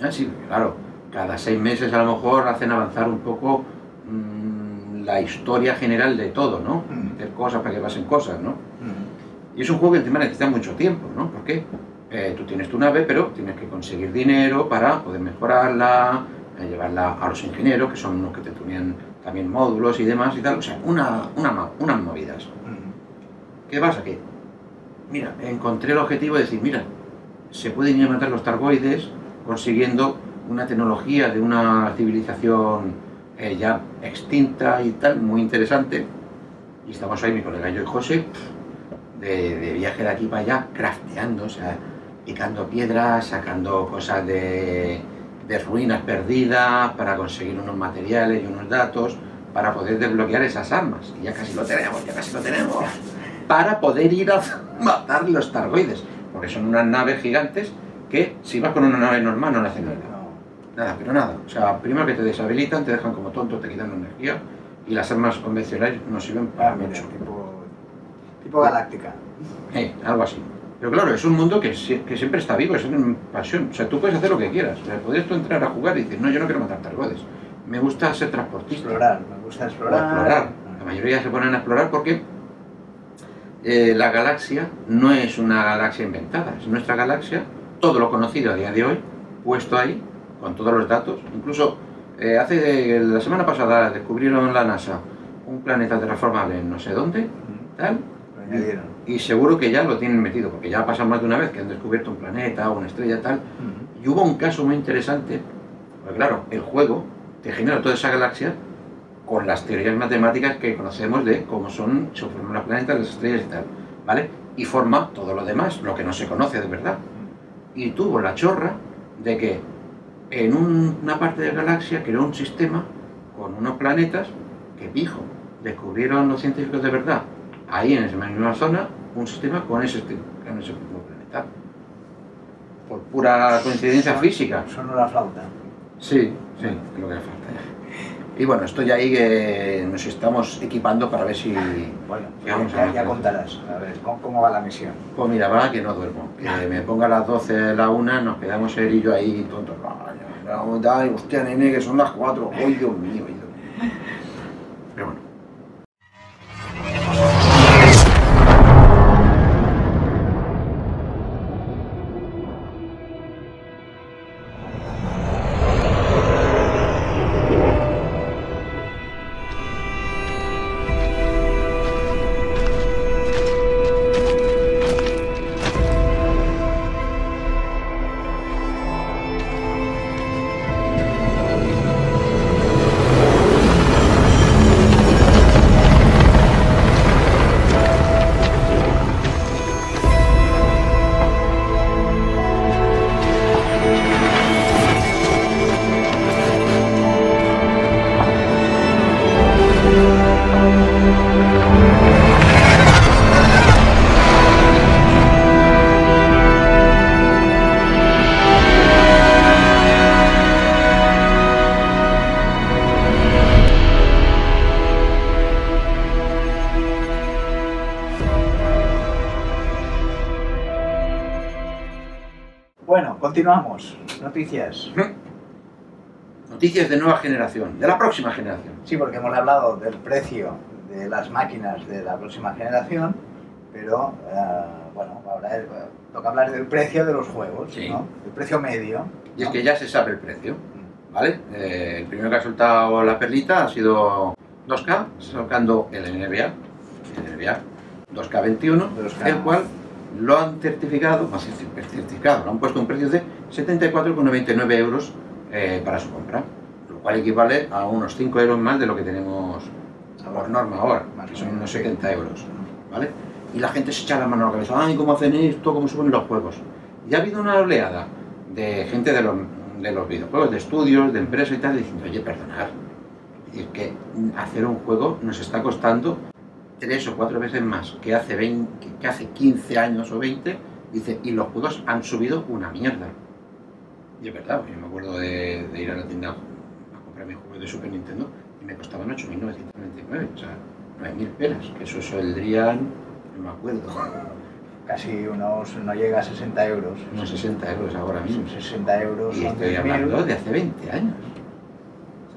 Ah, sí, claro, cada seis meses a lo mejor hacen avanzar un poco mm, la historia general de todo, ¿no? Mm. Meter cosas para que pasen cosas, ¿no? Mm. Y es un juego que encima necesita mucho tiempo, ¿no? Porque eh, tú tienes tu nave, pero tienes que conseguir dinero para poder mejorarla, eh, llevarla a los ingenieros, que son los que te tunean también módulos y demás y tal. O sea, una, una, unas movidas. ¿Qué pasa? Que, mira, encontré el objetivo de decir, mira, se pueden ir a matar los targoides consiguiendo una tecnología de una civilización eh, ya extinta y tal, muy interesante. Y estamos ahí, mi colega yo y José, de, de viaje de aquí para allá, crafteando, o sea, picando piedras, sacando cosas de, de ruinas perdidas para conseguir unos materiales y unos datos para poder desbloquear esas armas. Y ya casi lo tenemos, ya casi lo tenemos. Para poder ir a (laughs) matar los targoides. Porque son unas naves gigantes que si vas con una nave normal no le hacen nada. Nada, pero nada. O sea, primero que te deshabilitan, te dejan como tonto, te quitan la energía y las armas convencionales no sirven para Ah, mucho. tipo, tipo galáctica. Eh, algo así. Pero claro, es un mundo que, si- que siempre está vivo, es una pasión. O sea, tú puedes hacer lo que quieras. O sea, podrías tú entrar a jugar y decir, no, yo no quiero matar targodes. Me gusta ser transportista. Explorar, me gusta O explorar. explorar. La mayoría se ponen a explorar porque eh, la galaxia no es una galaxia inventada, es nuestra galaxia, todo lo conocido a día de hoy, puesto ahí, con todos los datos. Incluso eh, hace la semana pasada descubrieron la NASA un planeta transformable en no sé dónde, tal, Lo añadieron. Y seguro que ya lo tienen metido, porque ya ha pasado más de una vez que han descubierto un planeta o una estrella tal, y hubo un caso muy interesante, porque claro, el juego te genera toda esa galaxia con las teorías matemáticas que conocemos de cómo son, se forman los planetas, las estrellas y tal, ¿vale? Y forma todo lo demás, lo que no se conoce de verdad. Y tuvo la chorra de que en un- una parte de la galaxia creó un sistema con unos planetas que, pijo, descubrieron los científicos de verdad, ahí en esa misma zona, un sistema con ese, con ese mismo planeta. Por pura coincidencia física. Sonó la flauta. Sí, sí, creo que le falta ya. Y bueno, estoy ahí que nos estamos equipando para ver si... Bueno, ¿Qué vamos a ya, contarás. A ver, ¿cómo, cómo va la misión? Pues mira, va que no duermo. Que me ponga a las 12, la 1, nos quedamos él y yo ahí tontos. Ay, hostia, nene, que son las 4. Ay, Dios mío, ay, Dios mío. Noticias. Noticias de nueva generación, de la próxima generación. Sí, porque hemos hablado del precio de las máquinas de la próxima generación, pero eh, bueno, ahora es- toca hablar del precio de los juegos, Sí. ¿no? El precio medio. Y es ¿no? que ya se sabe el precio, ¿vale? Eh, el primero que ha soltado la perlita ha sido 2K, sacando el NBA, el NBA 2K21, 2K. el cual lo han certificado, más certificado, lo han puesto un precio de 74,99 euros eh, para su compra, lo cual equivale a unos 5 euros más de lo que tenemos por norma ahora, que son unos sí. 70 euros, ¿vale? Y la gente se echa la mano a la cabeza, ay, ¿cómo hacen esto? ¿Cómo suben los juegos? Y ha habido una oleada de gente de los, de los videojuegos, de estudios, de empresas y tal, diciendo, oye, perdonad, es que hacer un juego nos está costando tres o cuatro veces más que hace, 20, que hace 15 años o 20, dice, y los juegos han subido una mierda. Y es verdad, yo me acuerdo de, de ir a la tienda a comprar mi juego de Super Nintendo y me costaban 8.999, o sea, 9.000 pelas, que eso saldrían, no me acuerdo, (laughs) Casi unos, no llega a 60 euros. unos 60 euros ahora mismo. 60 euros Y estoy 10.000. hablando de hace 20 años.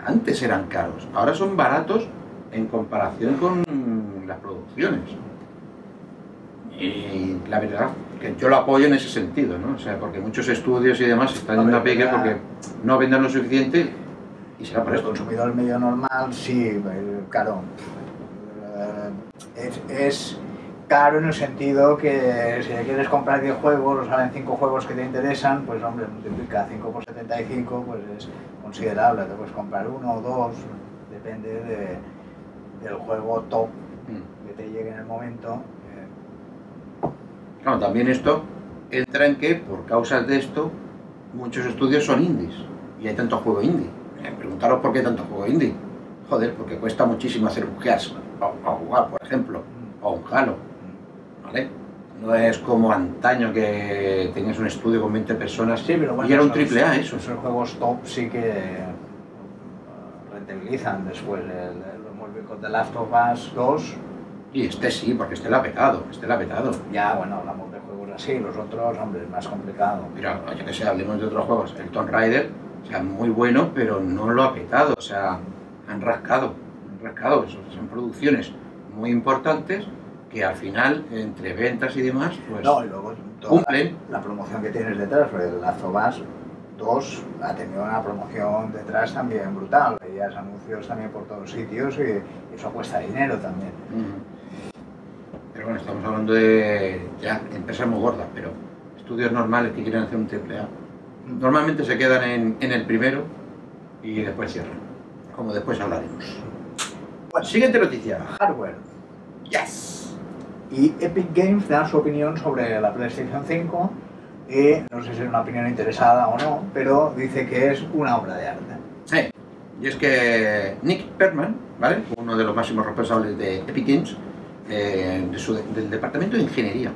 Antes eran caros, ahora son baratos en comparación con las producciones. Y la verdad que yo lo apoyo en ese sentido, ¿no? O sea, porque muchos estudios y demás están yendo a pique porque no venden lo suficiente y será por Para el consumidor medio normal, sí, claro. Eh, Es, es caro en el sentido que si quieres comprar 10 juegos, o salen 5 juegos que te interesan, pues hombre, multiplica 5 por 75, pues es considerable. Te puedes comprar uno o dos, depende de- del juego top Mm. que te llegue en el momento. Claro, también esto entra en que por causas de esto muchos estudios son indies y hay tanto juego indie. Eh, Preguntaros por qué tanto juego indie. Joder, porque cuesta muchísimo hacer un Gears o jugar, por ejemplo, o un Halo, ¿vale? No es como antaño que tenías un estudio con 20 personas Sí, pero bueno, y era un triple A eso. Esos juegos top sí que eh, rentabilizan después. El, el, el The Last of Us 2 Y este sí, porque este la ha petado, este la ha petado. Ya, bueno, hablamos de juegos así, los otros, hombre, es más complicado. Mira, yo que sé, hablemos de otros juegos. El Tomb Raider, o sea, muy bueno, pero no lo ha petado. O sea, han rascado, han rascado. Son producciones muy importantes que al final, entre ventas y demás, pues No, y luego cumplen. la promoción que tienes detrás, porque Last of Us 2 ha tenido una promoción detrás también brutal. Y veías anuncios también por todos sitios y eso cuesta dinero también. Pero bueno, estamos hablando de ya empresas muy gordas, pero estudios normales que quieren hacer un triple A. Normalmente se quedan en, en el primero y después cierran, como después hablaremos. Bueno, siguiente noticia. Hardware. Yes. Y Epic Games da su opinión sobre la PlayStation 5 y no sé si es una opinión interesada o no, pero dice que es una obra de arte. Sí. Y es que Nick Perman, ¿vale? Uno de los máximos responsables de Epic Games, eh, del departamento de ingeniería,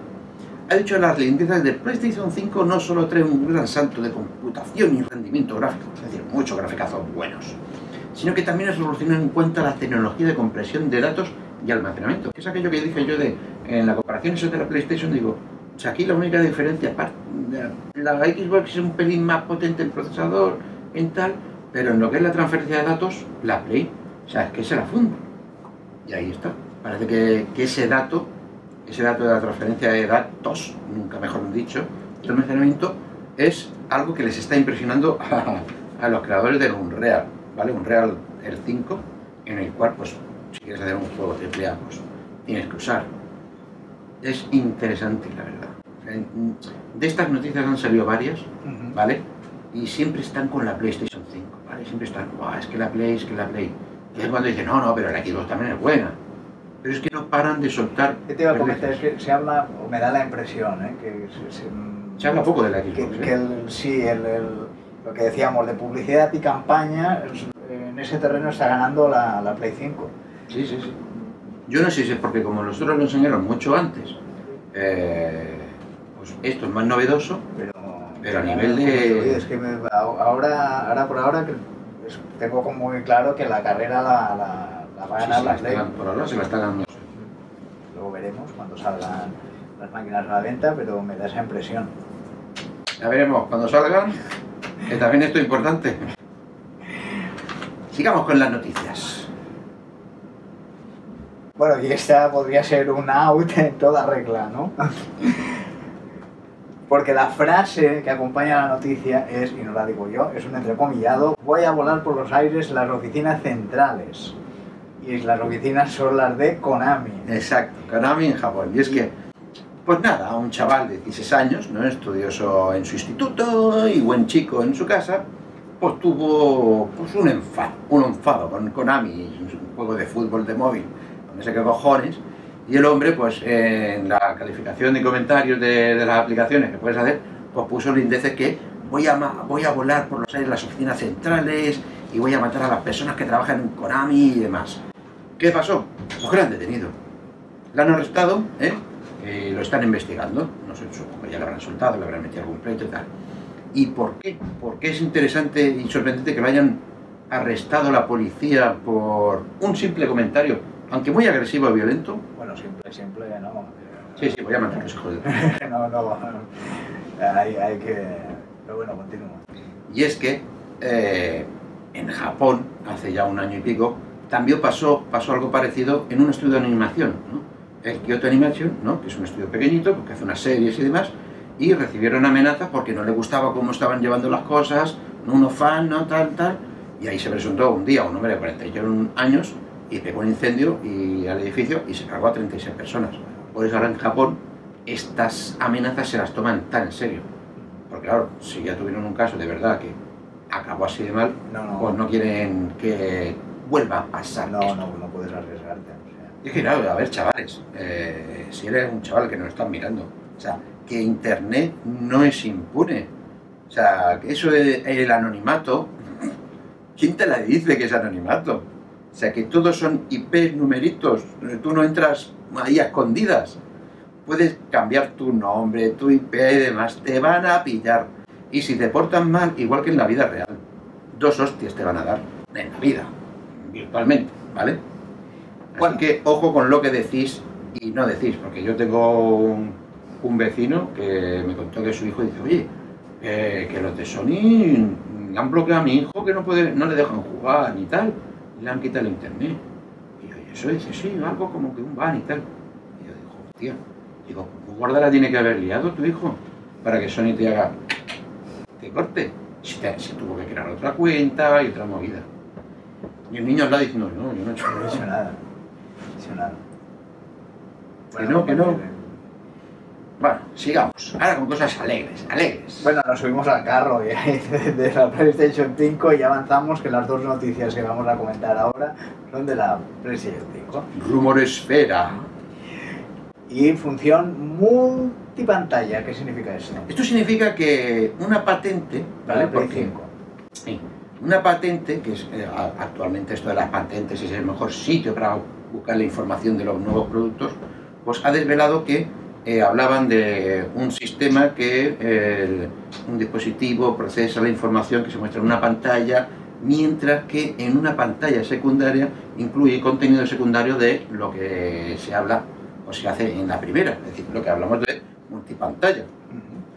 ha dicho que las lindezas de PlayStation 5 no solo traen un gran salto de computación y rendimiento gráfico, es decir, muchos graficazos buenos, sino que también es revolucionario en cuanto a la tecnología de compresión de datos y almacenamiento, es aquello que dije yo de en la comparación de la PlayStation, digo, o sea, aquí la única diferencia, la Xbox es un pelín más potente en procesador, en tal, pero en lo que es la transferencia de datos, la Play, o sea, es que se la funda. Y ahí está. Parece que, que ese dato, ese dato de la transferencia de datos, nunca mejor dicho, el almacenamiento, es algo que les está impresionando (laughs) a, a los creadores del Unreal, ¿vale? Unreal el 5, en el cual, pues, si quieres hacer un juego AAA, pues tienes que usar. Es interesante, la verdad. De estas noticias han salido varias. ¿vale? Y siempre están con la PlayStation 5, ¿vale? Siempre están, "Buah, es que la Play, es que la Play. Y es cuando dicen, no, no, pero la Xbox también es buena. Pero es que no paran de soltar. ¿Qué te iba a comentar? Es que se habla, o me da la impresión, ¿eh? que se, se- Se habla poco de la que, Xbox, ¿eh? que el- sí, el, el- lo que decíamos de publicidad y campaña, en ese terreno está ganando la, la Play 5. Sí, sí, sí. Yo no sé si es porque como nosotros lo enseñaron mucho antes, eh, pues esto es más novedoso, Pero, Pero a nivel de- Es que me- ahora, ahora por ahora tengo como muy claro que la carrera la, la, la va a ganar sí, la Play. por ahora se la está dando. Luego veremos cuando salgan las máquinas a la venta, pero me da esa impresión. Ya veremos cuando salgan, que también esto es importante. Sigamos con las noticias. Bueno, y esta podría ser un out en toda regla, ¿no? Porque la frase que acompaña la noticia es, y no la digo yo, es un entrecomillado, voy a volar por los aires las oficinas centrales. Y las oficinas son las de Konami. Exacto, Konami en Japón. Y es que, pues nada, un chaval de 16 años, ¿no? estudioso en su instituto y buen chico en su casa, pues tuvo pues, un enfado, un enfado con Konami, un juego de fútbol de móvil, no sé qué cojones. Y el hombre, pues en la calificación de comentarios de, las aplicaciones que puedes hacer, pues puso el índice que voy a, voy a volar por los aires las oficinas centrales y voy a matar a las personas que trabajan en Konami y demás. ¿Qué pasó? Pues que lo han detenido. La han arrestado, ¿eh? Eh, lo están investigando. No sé, supongo que ya lo habrán soltado, le habrán metido algún pleito y tal. ¿Y por qué? Porque es interesante y sorprendente que lo hayan arrestado la policía por un simple comentario, aunque muy agresivo y violento. Bueno, siempre, siempre, ¿no? Sí, sí, voy a matar a los hijos de... no, no, hay, hay que... Pero bueno, continúa. Y es que eh, en Japón, hace ya un año y pico, también pasó, pasó algo parecido en un estudio de animación, ¿no? el Kyoto Animation, ¿no? que es un estudio pequeñito, que hace unas series y demás, y recibieron amenazas porque no le gustaba cómo estaban llevando las cosas, no uno fan, no tal, tal, y ahí se presentó un día un hombre de 41 años y pegó un incendio y, al edificio y se cargó a 36 personas. Por eso ahora en Japón estas amenazas se las toman tan en serio. Porque claro, si ya tuvieron un caso de verdad que acabó así de mal, No, no, pues no quieren que vuelva a pasar no, esto. no, no puedes arriesgarte. o sea. Es que claro, a ver chavales, eh, si eres un chaval que nos están mirando, o sea, que internet no es impune. O sea, que eso del anonimato, ¿quién te la dice que es anonimato? O sea, que todos son IP numeritos, tú no entras ahí a escondidas. Puedes cambiar tu nombre, tu IP y demás, te van a pillar. Y si te portan mal, igual que en la vida real, dos hostias te van a dar en la vida, virtualmente, ¿vale? Así Bueno. que ojo con lo que decís y no decís, porque yo tengo un, un vecino que me contó que su hijo dice, oye, eh, que los de Sony han bloqueado a mi hijo que no puede, no le dejan jugar ni tal, y le han quitado el internet. Y yo, "¿Y eso dice, sí, algo como que un ban y tal. Y yo digo, hostia, digo, ¿qué guarda la tiene que haber liado tu hijo para que Sony te haga, te corte? Si, te- si tuvo que crear otra cuenta y otra movida. Y el niño lado diciendo, no, yo no he hecho No he hecho nada. No he hecho nada. Que no, que no. Bueno, sigamos. Ahora con cosas alegres, alegres. Bueno, nos subimos al carro de, la PlayStation 5 y avanzamos que las dos noticias que vamos a comentar ahora son de la PlayStation 5. Rumor esfera. Y función multipantalla, ¿qué significa esto? Esto significa que una patente, ¿vale? la Play Porque 5. Sí. Una patente, que es eh, actualmente esto de las patentes es el mejor sitio para buscar la información de los nuevos productos, pues ha desvelado que eh, hablaban de un sistema que eh, un dispositivo procesa la información que se muestra en una pantalla, mientras que en una pantalla secundaria incluye contenido secundario de lo que se habla o se hace en la primera, es decir, lo que hablamos de multipantalla.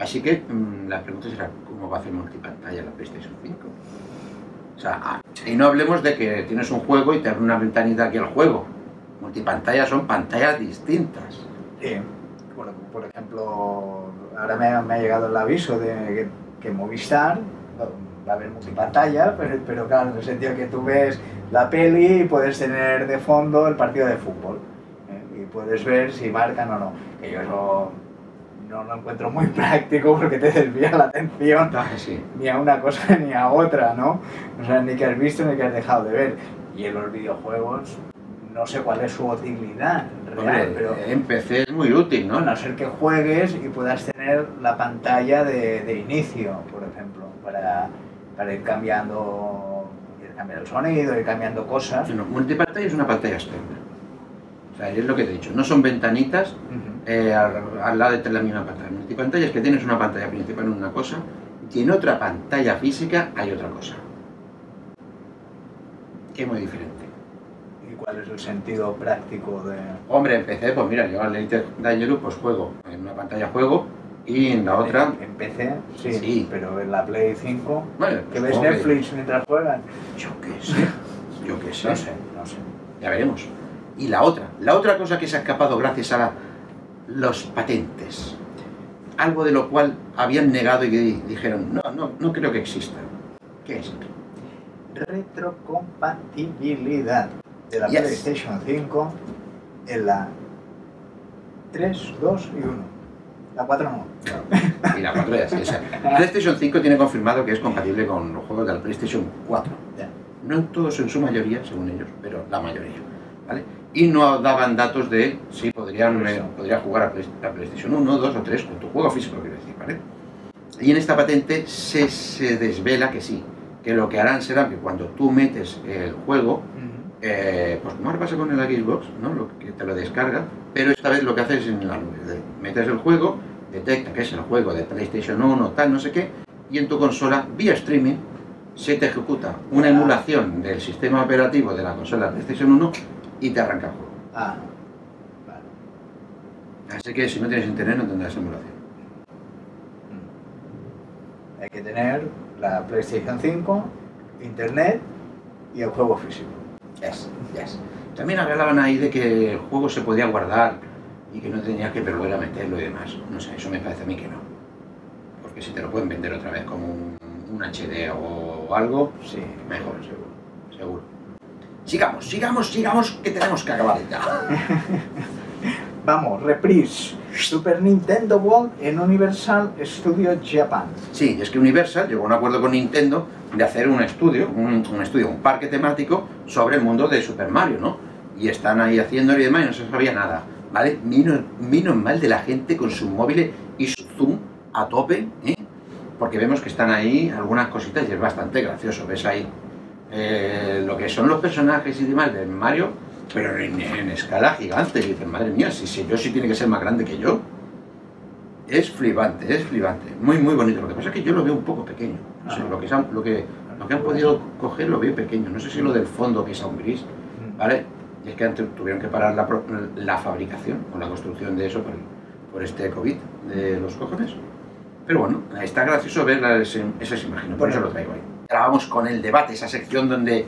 Así que mm, la pregunta será, ¿cómo va a hacer multipantalla la PlayStation 5? Y no hablemos de que tienes un juego y te abre una ventanita aquí al juego. Multipantalla son pantallas distintas. Sí. Por ejemplo, ahora me ha, llegado el aviso de que, que Movistar va a haber multipantalla, pero, pero claro, en el sentido que tú ves la peli y puedes tener de fondo el partido de fútbol. ¿eh? Y puedes ver si marcan o no. Que yo eso no lo encuentro muy (laughs) práctico porque te desvía la atención Ah, sí. ni a una cosa (laughs) ni a otra, ¿no? O sea, ni que has visto ni que has dejado de ver. Y en los videojuegos no sé cuál es su utilidad real, Hombre, pero en PC es muy útil, ¿no? a no ser que juegues y puedas tener la pantalla de, de inicio, por ejemplo, para, para ir cambiando, ir cambiando el sonido, ir cambiando cosas. No, multipantalla es una pantalla externa. O sea, es lo que te he dicho, no son ventanitas eh, al, al lado de la misma pantalla. Multipantalla es que tienes una pantalla principal en una cosa y en otra pantalla física hay otra cosa. Que es muy diferente. ¿Y cuál es el sentido práctico de...? Hombre, en PC, pues mira, yo al Elite Dangerous pues juego. En una pantalla juego y en la otra... En, en PC, sí, Sí. pero en la Play 5, Bueno, que ves Netflix mientras juegan. Yo qué sé, yo qué sé. No sé, no sé. Ya veremos. Y la otra, la otra cosa que se ha escapado gracias a la- los patentes. Algo de lo cual habían negado y que di- dijeron, no, no, no creo que exista. ¿Qué es? retrocompatibilidad de la Yes. PlayStation 5 en la 3, 2 y 1. La 4 no. Y la 4 ya sí. o sea, PlayStation 5 tiene confirmado que es compatible con los juegos de la PlayStation 4. Ya. No en todos, en su mayoría, según ellos, pero la mayoría. ¿vale? Y no daban datos de si podrían, eh, podría jugar a, Play- a PlayStation 1, 2 o 3 con tu juego físico, quiero decir. ¿vale? Y en esta patente se, se desvela que sí, que lo que harán será que cuando tú metes el juego, eh, pues como ahora pasa con el Xbox, ¿no? Lo que te lo descarga, pero esta vez lo que haces es en la nube. Metes el juego, detecta que es el juego de PlayStation 1, tal, no sé qué, y en tu consola, vía streaming, se te ejecuta una emulación del sistema operativo de la consola PlayStation 1 y te arranca el juego. Ah, vale. Así que si no tienes internet no tendrás emulación. Hay que tener la PlayStation 5, internet y el juego físico. Yes, yes. También hablaban ahí de que el juego se podía guardar y que no tenías que volver a meterlo y demás. No sé, eso me parece a mí que no. Porque si te lo pueden vender otra vez como un, un HD o algo, Sí, Mejor. seguro. seguro. Sigamos, sigamos, sigamos, que tenemos que acabar ya. (laughs) Vamos, reprise. Super Nintendo World en Universal Studio Japan. Sí, es que Universal llegó a un acuerdo con Nintendo de hacer un estudio, un, un estudio, un parque temático sobre el mundo de Super Mario, ¿no? Y están ahí haciéndolo y demás y no se sabía nada, ¿vale? Menos, menos mal de la gente con sus móviles y su zoom a tope, ¿eh? Porque vemos que están ahí algunas cositas y es bastante gracioso, ves ahí eh, lo que son los personajes y demás de Mario, pero en, en escala gigante, y dices, madre mía, si, si yo sí tiene que ser más grande que yo. Es flipante, es flipante. Muy, muy bonito. Lo que pasa es que yo lo veo un poco pequeño. Ajá. lo, que, han- lo, que, lo que han podido coger lo veo pequeño. No sé si lo del fondo que es aún gris, ¿vale? Y es que antes tuvieron que parar la, la fabricación o la construcción de eso por, por este COVID de los cojones. Pero bueno, está gracioso ver las- esas imágenes, por eso lo traigo ahí. Ahora vamos con el debate, esa sección donde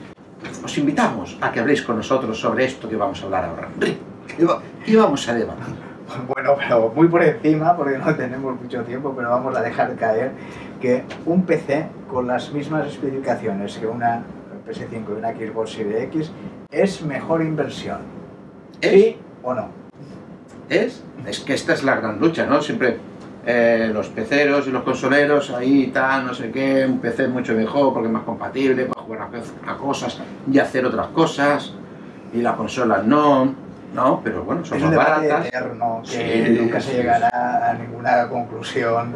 os invitamos a que habléis con nosotros sobre esto que vamos a hablar ahora. Rick, ¿Qué, va- qué vamos a debatir? (laughs) Bueno, pero muy por encima, porque no tenemos mucho tiempo, pero vamos a dejar caer que un PC con las mismas especificaciones que una PS5 y una Xbox Series X, ¿es mejor inversión? ¿Es? ¿Sí o no? ¿Es? Es que esta es la gran lucha, ¿no? Siempre eh, los peceros y los consoleros ahí tal, no sé qué, un PC mucho mejor porque es más compatible para jugar a, cosas y hacer otras cosas y las consolas no, no, pero bueno, son Es más baratas. eterno que Sí, nunca se llegará a ninguna conclusión.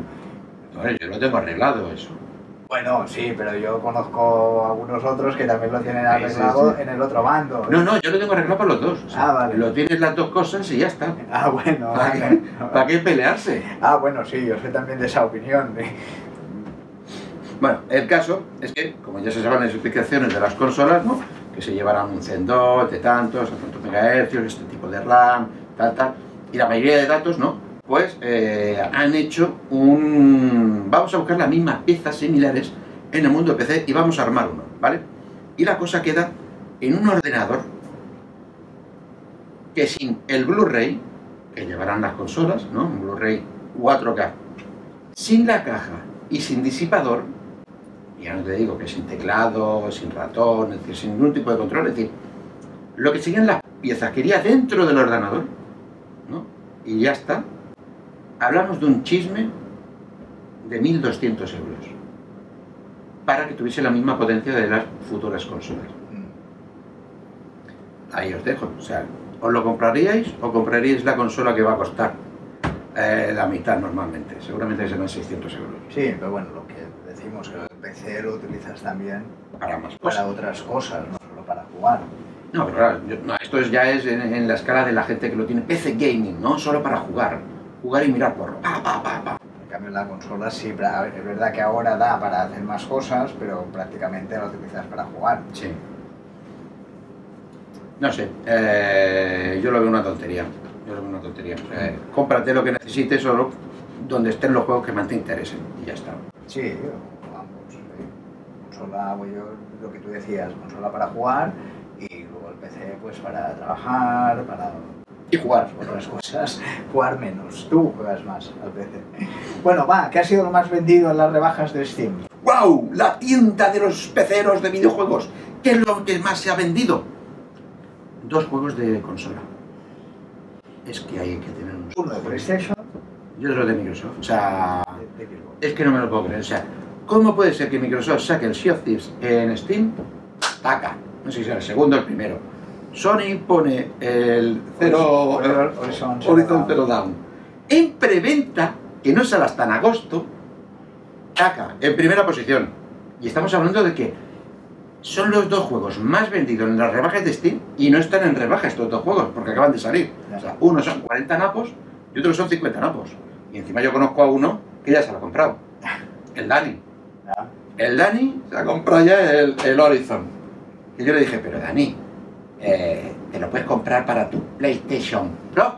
No, yo lo tengo arreglado eso. Bueno, sí, pero yo conozco a algunos otros que también lo tienen Sí, sí, arreglado sí. en el otro bando. No, no, yo lo tengo arreglado para los dos. o sea, Ah, vale. Lo tienes las dos cosas y ya está. Ah, bueno, ¿Para vale. qué, para qué pelearse? Ah, bueno, sí, yo soy también de esa opinión. (laughs) Bueno, el caso es que, como ya se saben las explicaciones de las consolas, ¿no? que se llevarán un Zen 2 de tantos, a tantos megahercios, este tipo de RAM, tal, tal, y la mayoría de datos, ¿no? Pues eh, han hecho un... Vamos a buscar las mismas piezas similares en el mundo de PC y vamos a armar uno, ¿vale? Y la cosa queda en un ordenador que sin el Blu-ray, que llevarán las consolas, ¿no? Un Blu-ray 4K, sin la caja y sin disipador, ya no te digo que sin teclado, sin ratón, es decir, sin ningún tipo de control, es decir, lo que siguen las piezas que iría dentro del ordenador, ¿no? Y ya está. Hablamos de un chisme de 1.200 euros para que tuviese la misma potencia de las futuras consolas. Ahí os dejo. O sea, ¿os lo compraríais o compraríais la consola que va a costar eh, la mitad normalmente? Seguramente serán 600 euros. Sí, pero bueno, lo que decimos que el PC lo utilizas también Para más para cosas. otras cosas, no solo para jugar. No, pero claro, yo- no, esto es- ya es en, en la escala de la gente que lo tiene PC gaming, ¿no? Solo para jugar. Jugar y mirar porro. Pa, pa, pa, pa. En cambio, la consola sí, es verdad que ahora da para hacer más cosas, pero prácticamente la utilizas para jugar. Sí. No sé, eh, yo lo veo una tontería. Yo lo veo una tontería. Eh, cómprate lo que necesites o donde estén los juegos que más te interesen. Y ya está. Sí, vamos, sí. consola, yo, lo que tú decías, consola para jugar y luego el PC pues para trabajar, para Y jugar. otras cosas, jugar menos. Tú juegas más al PC. Bueno, va, ¿qué ha sido lo más vendido en las rebajas de Steam? ¡Wow! La tienda de los peceros de videojuegos. ¿Qué es lo que más se ha vendido? Dos juegos de consola. Es que hay que tener unos... Uno de PlayStation Y otro de Microsoft. O sea, de, de Xbox. es que no me lo puedo creer. O sea, ¿cómo puede ser que Microsoft saque el Sea of Thieves en Steam? Taca. No sé si será el segundo o el primero. Sony pone el cero, Horizon- Horizon Zero Horizon. Zero Dawn. En preventa, que no sale hasta en agosto, taca, en primera posición. Y estamos hablando de que son los dos juegos más vendidos en las rebajas de Steam y no están en rebajas estos dos juegos porque acaban de salir. O sea, uno son 40 napos y otro son 50 napos. Y encima yo conozco a uno que ya se lo ha comprado. El Dani. El Dani se ha comprado ya el, el Horizon. Y yo le dije, pero Dani, eh, te lo puedes comprar para tu PlayStation Pro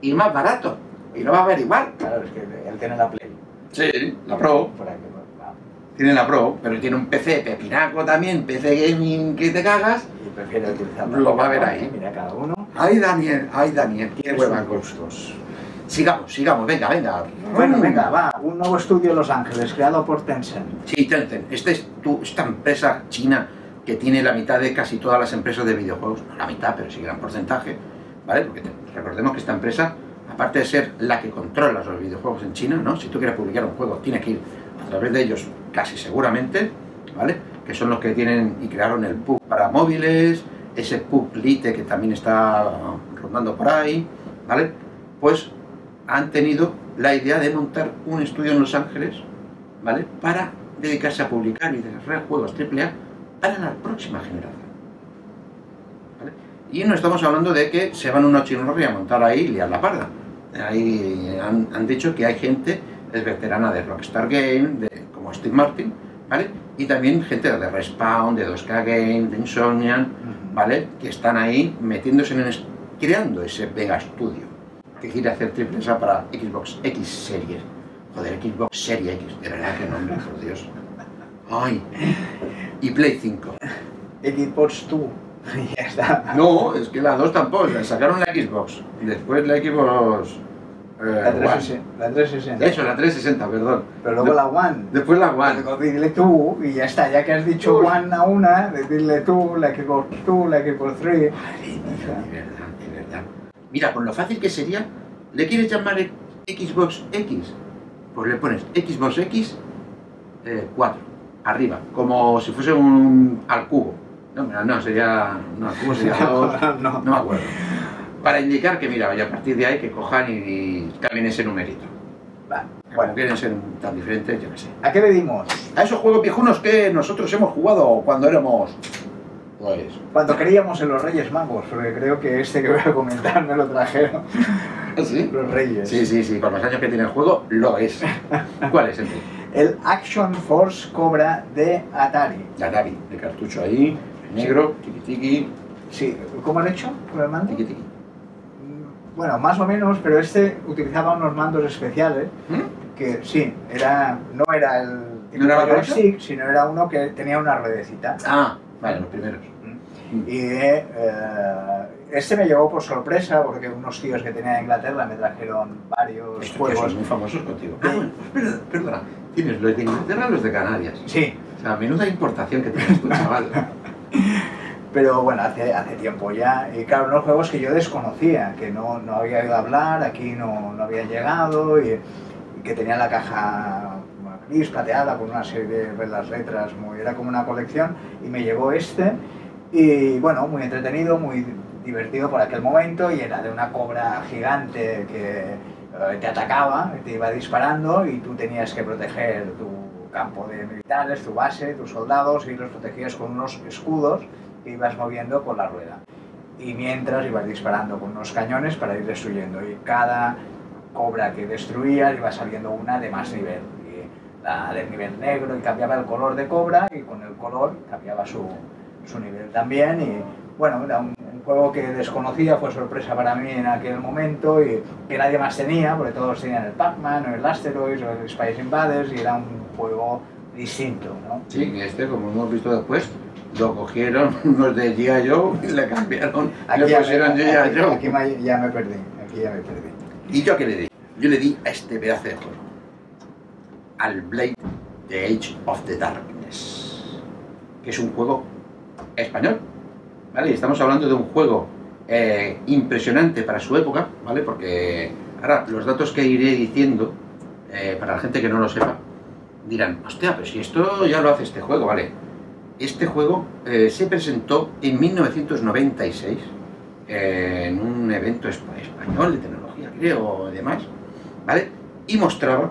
y más barato. Y lo vas a ver igual. Claro, es que él tiene la Play. Sí, la Pro. Va, Tiene la Pro, pero tiene un PC pepinaco también, PC gaming que te cagas. y prefiere utilizarlo. Lo va a ver ahí. Mira, cada uno Ay, Daniel, ay, Daniel, qué hueva gustos. Sigamos, sigamos, venga, venga. Bueno, Mm. venga, va. Un nuevo estudio en Los Ángeles, creado por Tencent. Sí, Tencent. Esta es tu- esta empresa china que tiene la mitad de casi todas las empresas de videojuegos. No la mitad, pero sí gran porcentaje. ¿Vale? Porque recordemos que esta empresa, aparte de ser la que controla los videojuegos en China, ¿no? Si tú quieres publicar un juego, tienes que ir a través de ellos casi seguramente, ¿vale? Que son los que tienen y crearon el PUB para móviles, ese PUB Lite que también está rondando por ahí, ¿vale? Pues han tenido la idea de montar un estudio en Los Ángeles, ¿vale? Para dedicarse a publicar y desarrollar juegos AAA para la próxima generación. ¿vale? Y no estamos hablando de que se van unos chinos y a montar ahí y liar la parda. Ahí han, han dicho que hay gente, es veterana de Rockstar Game, de, como Steve Martin, ¿vale? Y también gente de Respawn, de 2K Game, de Insomniac, ¿vale? Que están ahí metiéndose en es- creando ese Vega Studio que quiere hacer triple A para Xbox X Series. Joder, Xbox Series X, de verdad que nombre, por Dios. Ay. Y Play 5. Xbox 2. Y (laughs) ya está. No, es que la 2 tampoco, la sacaron la Xbox. Y después la Xbox eh, La One. 360. La 360. Eso, la 360, perdón. Pero luego la One. Después la One. Dile tú, y ya está, ya que has dicho. One a una, decirle tú, la Xbox 2, la Xbox 3. Madre mía, de verdad, de verdad. Mira, con lo fácil que sería, ¿le quieres llamar Xbox X? Pues le pones Xbox X eh, 4, arriba, como si fuese un al cubo. No, mira, no, sería. No, al cubo sería (laughs) dos, no. no me acuerdo. Para indicar que, mira, vaya a partir de ahí que cojan y, y cambien ese numerito. Va, Como Bueno, quieren ser tan diferentes, yo qué sé. ¿a qué le dimos? A esos juegos viejunos que nosotros hemos jugado cuando éramos. Pues. Cuando creíamos en los Reyes Magos, porque creo que este que voy a comentar me lo trajeron (laughs) ¿Sí? los Reyes. Sí, sí, sí, con los años que tiene el juego, lo es. ¿Cuál es, Enrique? El Action Force Cobra de Atari. La Navi, de cartucho ahí, negro, tiki tiki, Sí, ¿cómo han hecho con el mando? tiki tiki. Mm, Bueno, más o menos, pero este utilizaba unos mandos especiales ¿Mm? que sí, era, no era el ¿No era la joystick, sino era uno que tenía una ruedecita. Ah, vale, los primeros. Y eh, este me llegó por sorpresa porque unos tíos que tenía en Inglaterra me trajeron varios Estos juegos. son muy famosos contigo. Ah, perdona, perdona. Tienes los de Inglaterra y los de Canarias. Sí, O sea, menuda importación que tienes tú, chaval. (laughs) pero bueno, hace, hace tiempo ya. Y claro, unos juegos que yo desconocía, que no, no había oído hablar, aquí no, no había llegado y, y que tenía la caja gris, plateada, con una serie de velas letras, muy, era como una colección. Y me llegó este y bueno, muy entretenido, muy divertido por aquel momento y era de una cobra gigante que eh, te atacaba, te iba disparando y tú tenías que proteger tu campo de militares, tu base, tus soldados y los protegías con unos escudos que ibas moviendo con la rueda. Y mientras ibas disparando con unos cañones para ir destruyendo. Y cada cobra que destruías iba saliendo una de más nivel. Y la del nivel negro y cambiaba el color de cobra y con el color cambiaba su, su nivel también. Y bueno, era un, un juego que desconocía, fue sorpresa para mí en aquel momento y que nadie más tenía, porque todos tenían el Pac-Man o el Asteroids o el Space Invaders y era un juego distinto, ¿no? Sí, este, como hemos visto después, lo cogieron (laughs) unos de G.I. Joe y le cambiaron, le ya pusieron G.I. aquí, Joe. aquí me- ya me perdí, aquí ya me perdí. ¿Y yo qué le di? Yo le di a este pedazo de juego. Al Blade The Age of the Darkness. Que es un juego español. ¿Vale? Estamos hablando de un juego eh, impresionante para su época, ¿vale? Porque ahora los datos que iré diciendo, eh, para la gente que no lo sepa, dirán, hostia, pero si esto ya lo hace este juego, ¿vale? Este juego eh, se presentó en 1996 eh, en un evento espa- español de tecnología, creo, y demás, ¿vale? Y mostraba,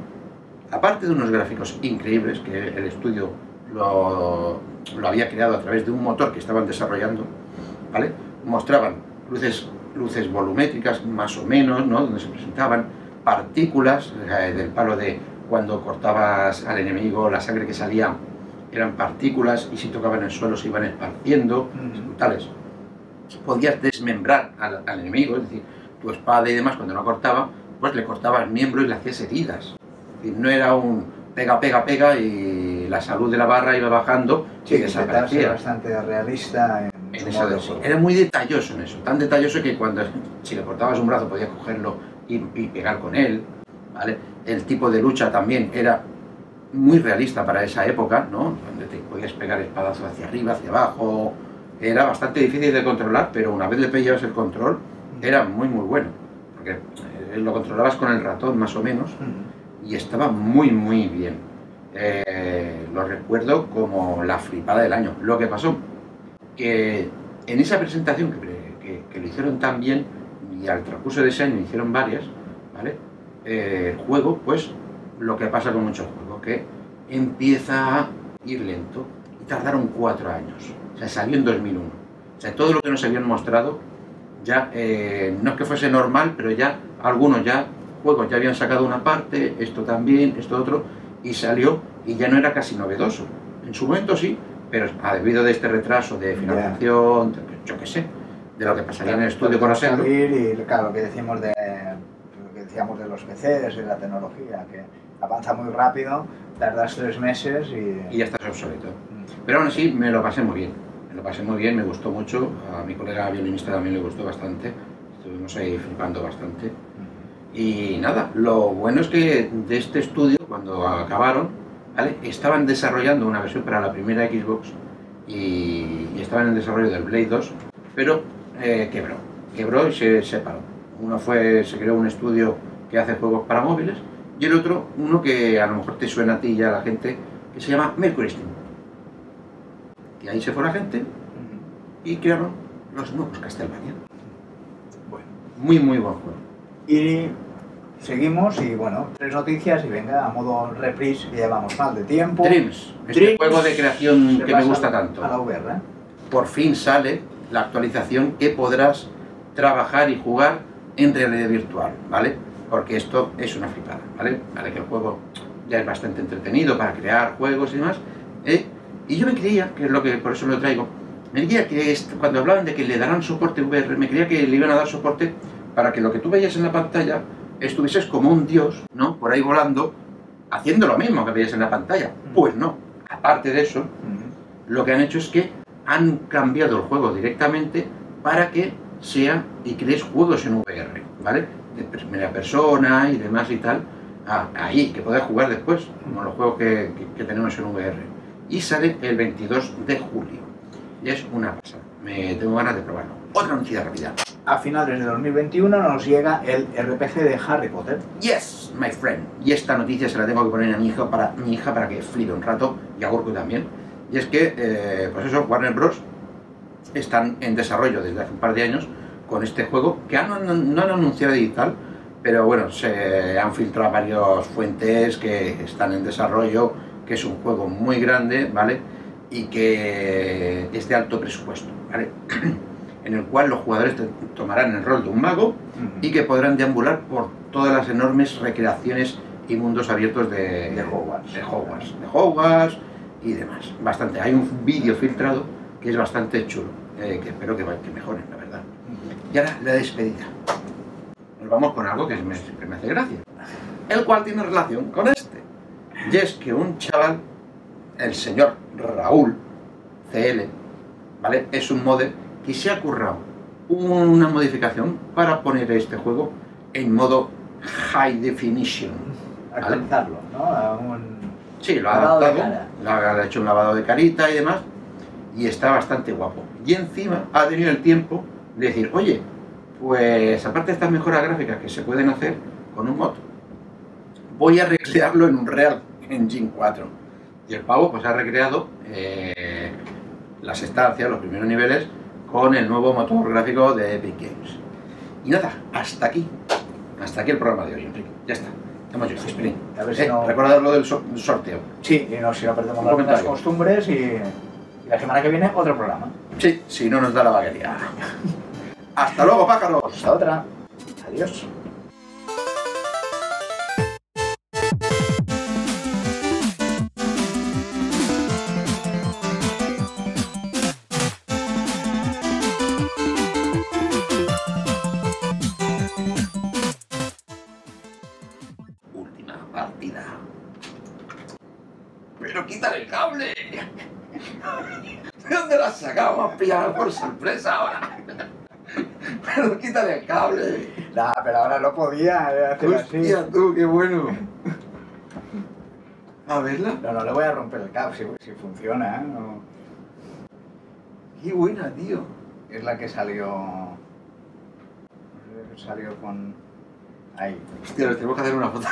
aparte de unos gráficos increíbles que el estudio lo, lo había creado a través de un motor que estaban desarrollando, ¿vale? Mostraban luces, luces volumétricas más o menos, ¿no? Donde se presentaban partículas eh, del palo de cuando cortabas al enemigo, la sangre que salía eran partículas y si tocaban el suelo se iban esparciendo, Ujú. tales. Podías desmembrar al, al enemigo, es decir, tu espada y demás, cuando no cortaba, pues le cortabas miembro y le hacías heridas. Es decir, no era un pega, pega, pega y la salud de la barra iba bajando Sí, y desaparecía. bastante realista en, eso de-. Era muy detalloso en eso, tan detalloso que cuando si le cortabas un brazo podías cogerlo y, y pegar con él, ¿vale? El tipo de lucha también era muy realista para esa época, ¿no? Donde te podías pegar espadazos hacia arriba, hacia abajo, era bastante difícil de controlar, pero una vez le pillabas el control, era muy muy bueno, porque eh, lo controlabas con el ratón más o menos, Ujú. y estaba muy muy bien. Eh, lo recuerdo como la flipada del año. Lo que pasó, en esa presentación que, que- lo hicieron tan bien, y al transcurso de ese año hicieron varias, ¿vale? Eh, el juego, pues, lo que pasa con muchos juegos, que empieza a ir lento, y tardaron cuatro años. O sea, salió en 2001. O sea, todo lo que nos habían mostrado, ya, eh, no es que fuese normal, pero ya algunos ya juegos ya habían sacado una parte, esto también, esto otro, y salió y ya no era casi novedoso. En su momento sí, pero a debido de este retraso de financiación, yo qué sé, de lo que pasaría en el estudio conociendo. salir y claro, lo que decimos de lo que decíamos de los PCs y la tecnología, que avanza muy rápido, tardas tres meses y... y ya estás obsoleto. Pero aún así me lo pasé muy bien. Me lo pasé muy bien, me gustó mucho. A mi colega violinista también le gustó bastante. Estuvimos ahí flipando bastante. Y nada, lo bueno es que de este estudio, cuando acabaron, ¿vale? estaban desarrollando una versión para la primera Xbox y, y estaban en desarrollo del Blade 2, pero eh, quebró. Quebró y se separó. Uno fue, se creó un estudio que hace juegos para móviles y el otro, uno que a lo mejor te suena a ti y a la gente, que se llama Mercury Steam. Y ahí se fue la gente y crearon los nuevos Castlevania. Bueno, Muy, muy buen juego. y seguimos y bueno, tres noticias y venga, a modo reprise, que llevamos mal de tiempo. Dreams, este Dreams juego de creación que me gusta A la tanto. VR. Por fin sale la actualización que podrás trabajar y jugar en realidad virtual, ¿vale? Porque esto es una flipada, ¿vale? Vale que el juego ya es bastante entretenido para crear juegos y demás. ¿eh? Y yo me creía, que es lo que por eso lo traigo, me creía que cuando hablaban de que le darán soporte VR, me creía que le iban a dar soporte para que lo que tú veías en la pantalla estuvieses como un dios, ¿no? Por ahí volando, haciendo lo mismo que veías en la pantalla. Pues no. Aparte de eso, Ujú. lo que han hecho es que han cambiado el juego directamente para que sea y crees juegos en VR, ¿vale? De primera persona y demás y tal. Ah, ahí, que puedas jugar después, como los juegos que, que- que tenemos en VR. Y sale el 22 de julio. Y es una pasada. Me tengo ganas de probarlo. Otra noticia rápida. A finales de 2021 nos llega el RPG de Harry Potter. Yes, my friend. Y esta noticia se la tengo que poner a mi hija para, mi hija para que flipe un rato y a Gorku también. Y es que, eh, pues eso, Warner Bros. están en desarrollo desde hace un par de años con este juego que han- no han anunciado y tal, pero bueno, se han filtrado varias fuentes que están en desarrollo, que es un juego muy grande, ¿vale? Y que es de alto presupuesto, ¿vale? (clears throat) en el cual los jugadores tomarán el rol de un mago y que podrán deambular por todas las enormes recreaciones y mundos abiertos de, De Hogwarts. de Hogwarts, de Hogwarts y demás. Bastante. Hay un vídeo filtrado que es bastante chulo, eh, que espero que, que mejoren, la verdad. Y ahora la despedida. Nos vamos con algo que me, siempre me hace gracia, el cual tiene relación con este. Y es que un chaval, el señor Raúl CL, ¿vale? Es un modder que se ha currado una modificación para poner este juego en modo High Definition. Actualizarlo, ¿no? A un... Sí, lo ha adaptado, ha hecho un lavado de carita y demás, y está bastante guapo. Y encima ha tenido el tiempo de decir, oye, pues aparte de estas mejoras gráficas que se pueden hacer con un mod, voy a recrearlo en un Real Engine 4. Y el pavo pues ha recreado eh, las estancias, los primeros niveles, con el nuevo motor gráfico de Epic Games. Y nada, hasta aquí. Hasta aquí el programa de hoy, Enrique. Ya está. Estamos yo, Spring. A ver si Eh, no- recordad lo del so- sorteo. Sí, y no, si no perdemos las buenas costumbres y, y la semana que viene otro programa. Sí, si no nos da la vaguería. (laughs) Hasta luego, pájaros. Hasta otra. Adiós. Pillado por sorpresa ahora. Pero quítale el cable. Nah, pero ahora no podía eh, hacer así. Hostia, tú, qué bueno. A verla. No, no le voy a romper el cable si, si funciona. ¿eh? No. Qué buena, tío. Es la que salió. Salió con. Ahí. Hostia, nos tenemos que hacer una foto.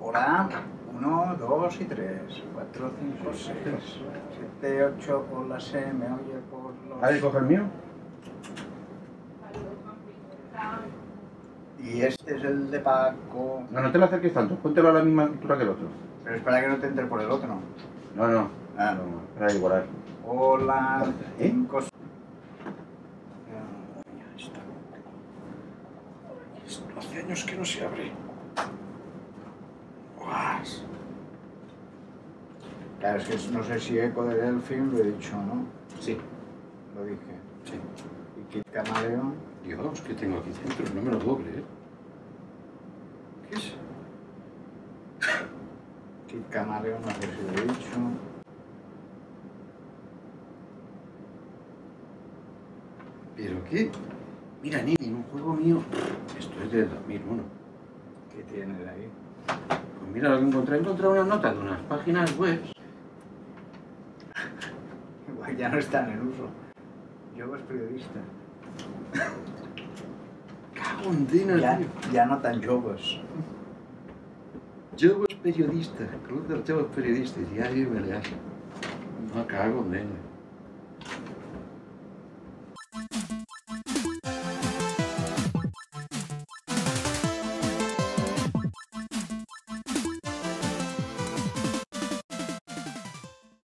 Hola. Uno, dos y tres. Cuatro, cinco, seis. Siete, ocho. Hola, se me oye por los. ¿Alguien coge el mío? Y este es el de Paco. No, no te lo acerques tanto. Póntelo a la misma altura que el otro. Pero espera que no te entre por el otro. No, no. Ah. No, para igualar. Hola. ¿Eh? Cinco. Hace años que no se abre. Guas. Claro, es que no sé si eco de Delfín lo he dicho, ¿no? Sí, Lo dije. sí. Y Kit Camaleón. Dios, ¿qué tengo aquí dentro? No me lo puedo creer. ¿Qué es? Kit Camaleón, no sé si lo he dicho. ¿Pero qué? Mira, Nini, un juego mío. Esto es del 2001. ¿Qué tienes ahí? Pues mira lo que encontré. Encontré unas notas de unas páginas web. (laughs) Igual ya no están en uso. Yo es periodista. Cago en dina, Ya, tío. ya no tan jovos. Yo es periodista. Club de Joves periodistas. Diario Balear. No cago en dina.